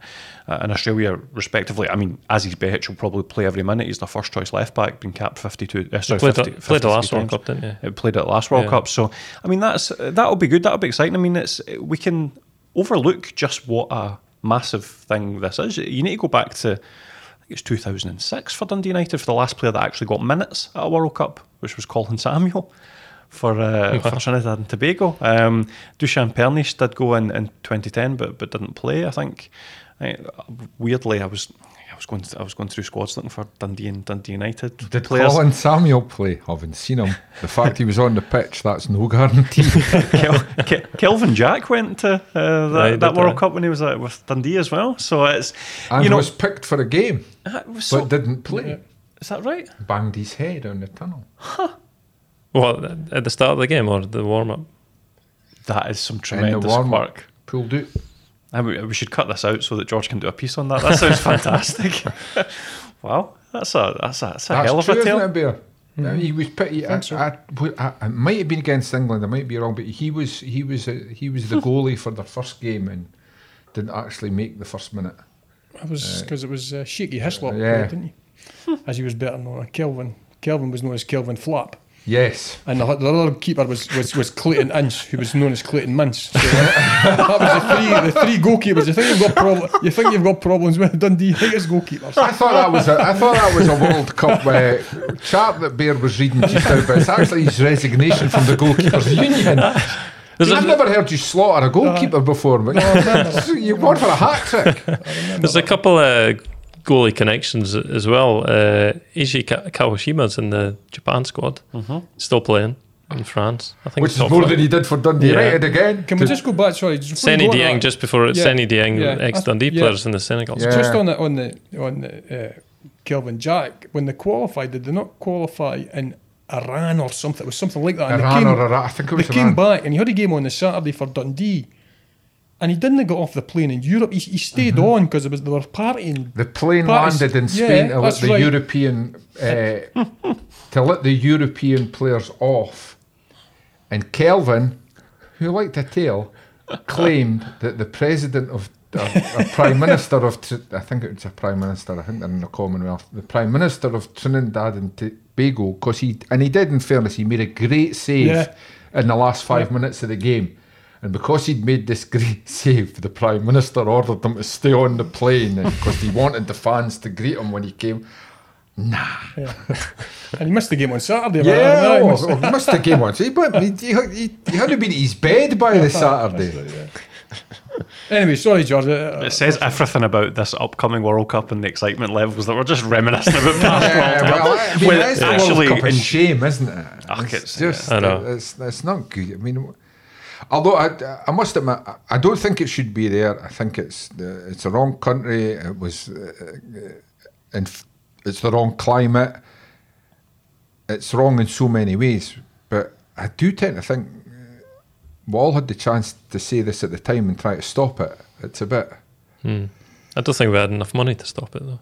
and Australia, respectively. I mean, Aziz Behich will probably play every minute. He's the first choice left back, been capped 52. Uh, sorry, Played, 50, the, played the 53 last World. Cup, didn't you? It played at the last World Yeah. Cup. So I mean that's that'll be good. That'll be exciting. I mean it's we can overlook just what a massive thing this is. You need to go back to I think it's 2006 for Dundee United for the last player that actually got minutes at a World Cup, which was Colin Samuel. For, uh, for Trinidad and Tobago, um, Dusan Pernish did go in, in 2010, but but didn't play. I think. I, weirdly, I was I was going I was going through squads looking for Dundee and Dundee United Did players. Colin Samuel play? Haven't seen him. The fact he was on the pitch, that's no guarantee. Kel- Ke- Kelvin Jack went to uh, that, Yeah, that World Cup when he was uh, with Dundee as well. So it's and you know was picked for a game, uh, so- but didn't play. is that right? Banged his head on the tunnel. What at the start of the game or the warm up? That is some tremendous warm work. up. Pulled out. I mean, we should cut this out so that George can do a piece on that. That sounds fantastic. wow, that's a that's a, that's a That's hell of true, a isn't tale. it, Bear? Yeah, he was pretty. I, so. I, I, I might have been against England. I might be wrong, but he was he was uh, he was the goalie for their first game and didn't actually make the first minute. It was because it was uh, Shaky Hislop, yeah. didn't he? As he was better known, Kelvin. Kelvin was known as Kelvin Flap. Yes. and the, the other keeper was, was, was Clayton Ince, who was known as Clayton Mince. So that, that was the three the three goalkeepers. You think you've got prob- You think you've got problems with Dundee? Think it's goalkeepers. I thought that was a, I thought that was a World Cup uh, chart that Bear was reading just now, but it's actually his resignation from the goalkeepers union. There's I've a, never heard you slaughter a goalkeeper before, but you won for a hat trick. there's a couple of goalie connections as well. Uh, Eiji Kawashima's in the Japan squad, still playing in France. I think Which is more flight. than he did for Dundee Yeah. United again. Can we just go back? Sorry, just before we Seny Dieng just before Yeah. Seny Dieng, Yeah. ex Dundee Yeah. players in the Senegal. Yeah. Just on the on the on the uh, Kelvin Jack when they qualified, did they not qualify in Iran or something? It was something like that. And Iran they came, or Iraq, I think it was they came back and he had a game on the Saturday for Dundee, and he didn't get off the plane in Europe. He, he stayed Mm-hmm. on because it was they were partying. The plane Parties- landed in yeah, Spain to let the right. European uh, to let the European players off, and Kelvin, who liked a tale, claimed that the president of a, a prime minister of I think it was a prime minister. I think they're in the Commonwealth. The prime minister of Trinidad and Tobago, because he and he did. In fairness, he made a great save Yeah. in the last five minutes of the game. And because he'd made this great save, the Prime Minister ordered him to stay on the plane because he wanted the fans to greet him when he came. Nah And he missed the game on Saturday. Yeah, right? He oh, missed- oh, he missed the game once. He, went, he, he, he, he had to be at his bed by the Saturday. Anyway, sorry, George. uh, It says everything about this upcoming World Cup and the excitement levels that we're just reminiscing about past Yeah, World Cup. well, I mean, When that's the actually World Cup a in- shame, isn't it? Ugh, it's it's- just, I know. It's, it's not good. I mean, although I, I must admit, I- don't think it should be there. I think it's the, it's the wrong country. It was, uh, and it's the wrong climate. It's wrong in so many ways. But I do tend to think uh, we all had the chance to say this at the time and try to stop it. It's a bit. Hmm. I don't think we had enough money to stop it though.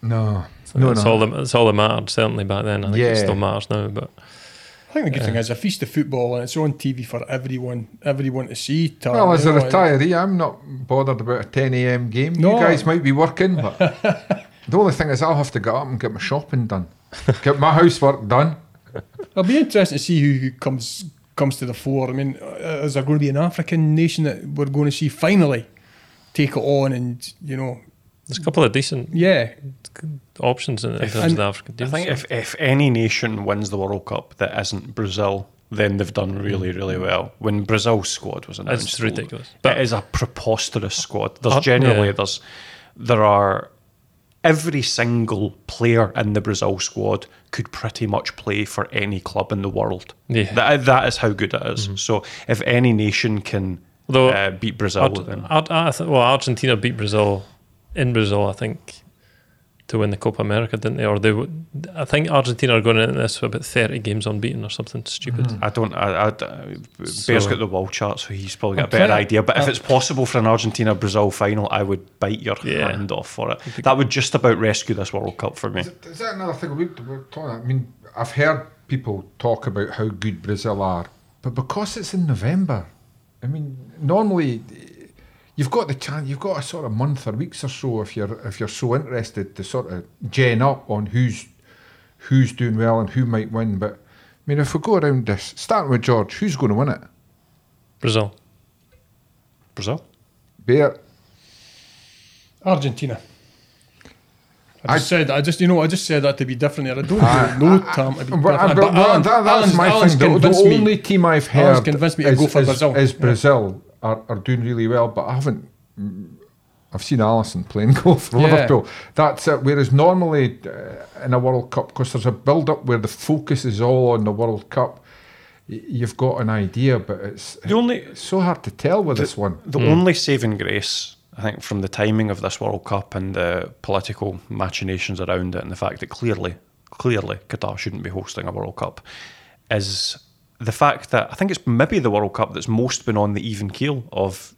No, no, that's no. all that that's all that mattered certainly back then. I think Yeah. it still matters now, but I think the good thing is a feast of football and it's on TV for everyone, everyone to see. Tom, Well, as a know, retiree, I'm not bothered about a 10 a.m. game. No. You guys might be working, but the only thing is I'll have to get up and get my shopping done, get my housework done. It'll be interesting to see who, who comes comes to the fore. I mean, uh, is there going to be an African nation that we're going to see finally take it on and you know, there's a couple of decent yeah, options in, in terms and of the African I teams. think if, if any nation wins the World Cup that isn't Brazil, then they've done really, really well. When Brazil's squad was announced, It's ridiculous. But But- it is a preposterous squad. There's Uh, generally yeah. there's there are every single player in the Brazil squad could pretty much play for any club in the world. Yeah. That, that is how good it is. So if any nation can Although uh, beat Brazil, Ar- then Ar- I well, Argentina beat Brazil in Brazil, I think, to win the Copa America, didn't they? Or they, would, I think Argentina are going into this with about thirty games unbeaten or something stupid. Mm-hmm. I don't. I, I, uh, Bear's So- got the world chart, so he's probably got a I'm better trying- idea. But if I'm- it's possible for an Argentina Brazil final, I would bite your Yeah. hand off for it. That would just about rescue this World Cup for me. Is, it- is that another thing we, we're talking about? I mean, I've heard people talk about how good Brazil are, but because it's in November, I mean, normally you've got the chance, you've got a sort of month or weeks or so if you're if you're so interested to sort of gen up on who's who's doing well and who might win. But I mean, if we go around this, starting with George, who's going to win it? Brazil. Brazil. Bear. Argentina. I I- just said, I just, you know, I just said that to be different there. I don't ah, I- know, ah, Tom. to be Well, different. but- But Alan- that- that's Alan's- my Alan's thing. The, the convinced me- only team I've Alan's heard convinced me to is, go for is- Brazil. is Yeah. Brazil are, are doing really well, but I haven't. mm, I've seen Alisson playing golf for Yeah. Liverpool. That's it. Whereas normally uh, in a World Cup, because there's a build up where the focus is all on the World Cup, y- you've got an idea, but it's, The only it's so hard to tell with this one. the only saving grace, I think, from the timing of this World Cup and the political machinations around it, and the fact that clearly, clearly, Qatar shouldn't be hosting a World Cup, is the fact that I think it's maybe the World Cup that's most been on the even keel of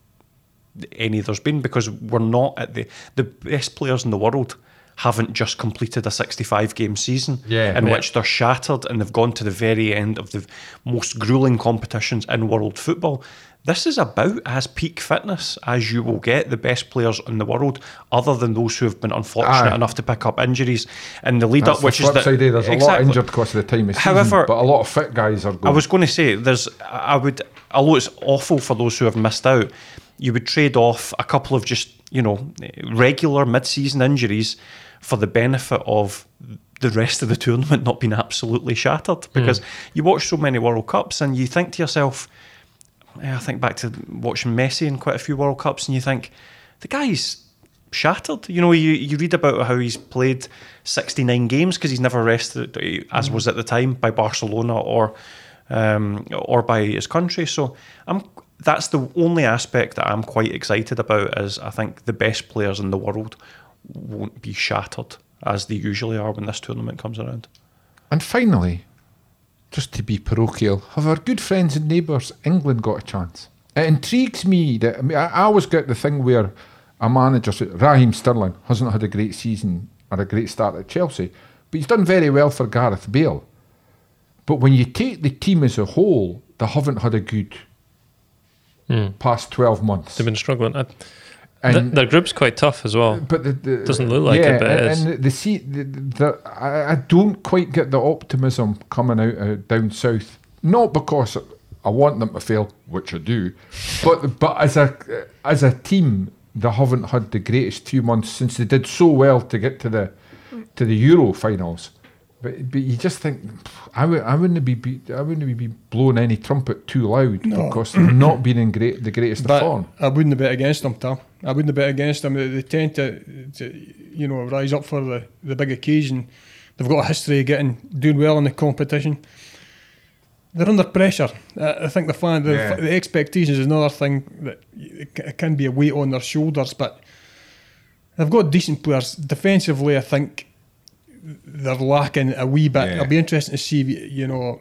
any there's been because we're not at the the best players in the world haven't just completed a 65 game season Yeah. in Yeah. which they're shattered and they've gone to the very end of the most grueling competitions in world football. This is about as peak fitness as you will get the best players in the world, other than those who have been unfortunate Aye. enough to pick up injuries in the lead That's up, which the is the, side. eh? There's a lot Exactly. injured because of the time of season, However- but a lot of fit guys are I was going to say, there's, I would, although it's awful for those who have missed out, you would trade off a couple of just, you know, regular mid-season injuries for the benefit of the rest of the tournament not being absolutely shattered. Because you watch so many World Cups and you think to yourself, I think back to watching Messi in quite a few World Cups, and you think the guy's shattered. You know, you, you read about how he's played 69 games because he's never rested, as was at the time, by Barcelona or um, or by his country. So I'm that's the only aspect that I'm quite excited about. Is I think the best players in the world won't be shattered as they usually are when this tournament comes around. And finally, just to be parochial, have our good friends and neighbours England got a chance? It intrigues me that I, mean, I always get the thing where a manager, Raheem Sterling, hasn't had a great season or a great start at Chelsea, but he's done very well for Gareth Bale. But when you take the team as a whole, they haven't had a good hmm. past 12 months. They've been struggling. I, And- th- their group's quite tough as well. But the, the Doesn't look like yeah, it, but it and, is. and the, the, see, the, the I, I don't quite get the optimism coming out uh, down south. Not because I want them to fail, which I do, but but as a as a team, they haven't had the greatest few months since they did so well to get to the to the Euro finals. But but you just think I would I wouldn't be, be I wouldn't be blowing any trumpet too loud because they've not been in great the greatest of But form. I wouldn't have bet against them, Tom. I wouldn't have bet against them. They, they tend to, to, you know, rise up for the, the big occasion. They've got a history of getting doing well in the competition. They're under pressure. Uh, I think the fan, the, Yeah. the expectations is another thing that y- it ca- it can be a weight on their shoulders. But they've got decent players defensively. I think they're lacking a wee bit. Yeah. It'll be interesting to see, you know,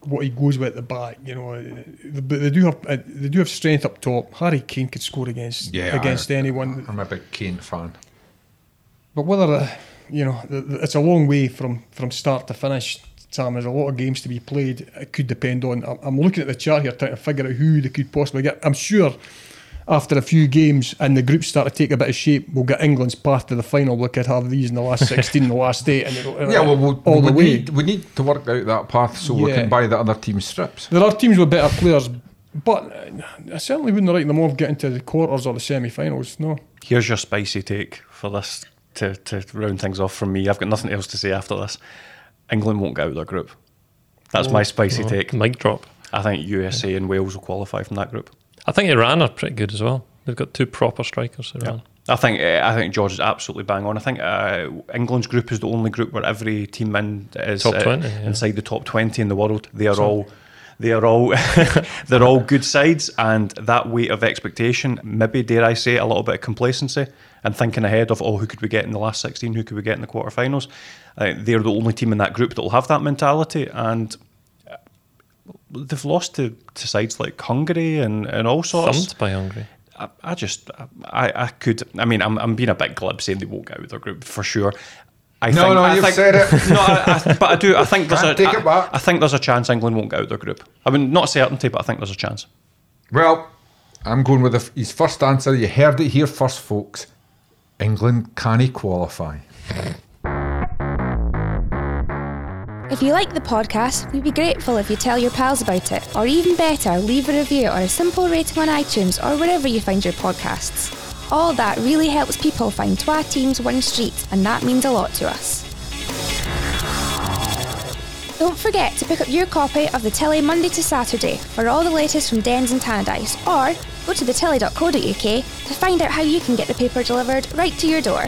what he goes with at the back. You know, but they do have uh, they do have strength up top. Harry Kane could score against Yeah, against I- anyone. I'm a big Kane fan. But whether uh, you know, it's a long way from from start to finish. Sam, there's a lot of games to be played. It could depend on. I'm- I'm looking at the chart here, trying to figure out who they could possibly get. I'm sure after a few games and the groups start to take a bit of shape, we'll get England's path to the final. We could have these in the last 16, the last eight, and Yeah, well, we'll all we the way. Need, we need to work out that path so we can buy the other team's strips. There are teams with better players, but uh, I certainly wouldn't write them off getting to the quarters or the semi-finals. No. Here's your spicy take for this to, to round things off from me. I've got nothing else to say after this. England won't get out of their group. That's my spicy Oh, take. Mic drop. I think USA and Wales will qualify from that group. I think Iran are pretty good as well. They've got two proper strikers. Iran. I think uh, I think George is absolutely bang on. I think uh, England's group is the only group where every team in is uh, 20, yeah. inside the top twenty in the world. They are all they are all they're all good sides, and that weight of expectation, maybe dare I say, a little bit of complacency and thinking ahead of oh, who could we get in the last sixteen? Who could we get in the quarterfinals? Uh, they're the only team in that group that will have that mentality, and they've lost to, to sides like Hungary and, and all sorts. Thumped by Hungary. I, I just, I, I could. I mean, I'm, I'm being a bit glib saying they won't get out of their group for sure. I No, think, no, I you've think, said it. No, I, I, but I do. I think there's a. Can't take it back. I think there's a chance England won't get out of their group. I mean, not certainty, but I think there's a chance. Well, I'm going with the, his first answer. You heard it here first, folks. England can't qualify. If you like the podcast, we'd be grateful if you tell your pals about it, or even better, leave a review or a simple rating on iTunes or wherever you find your podcasts. All that really helps people find Twa Teams One Street, and that means a lot to us. Don't forget to pick up your copy of the Telly Monday to Saturday for all the latest from Dens and Tannadice, or go to thetelly.co.uk to find out how you can get the paper delivered right to your door.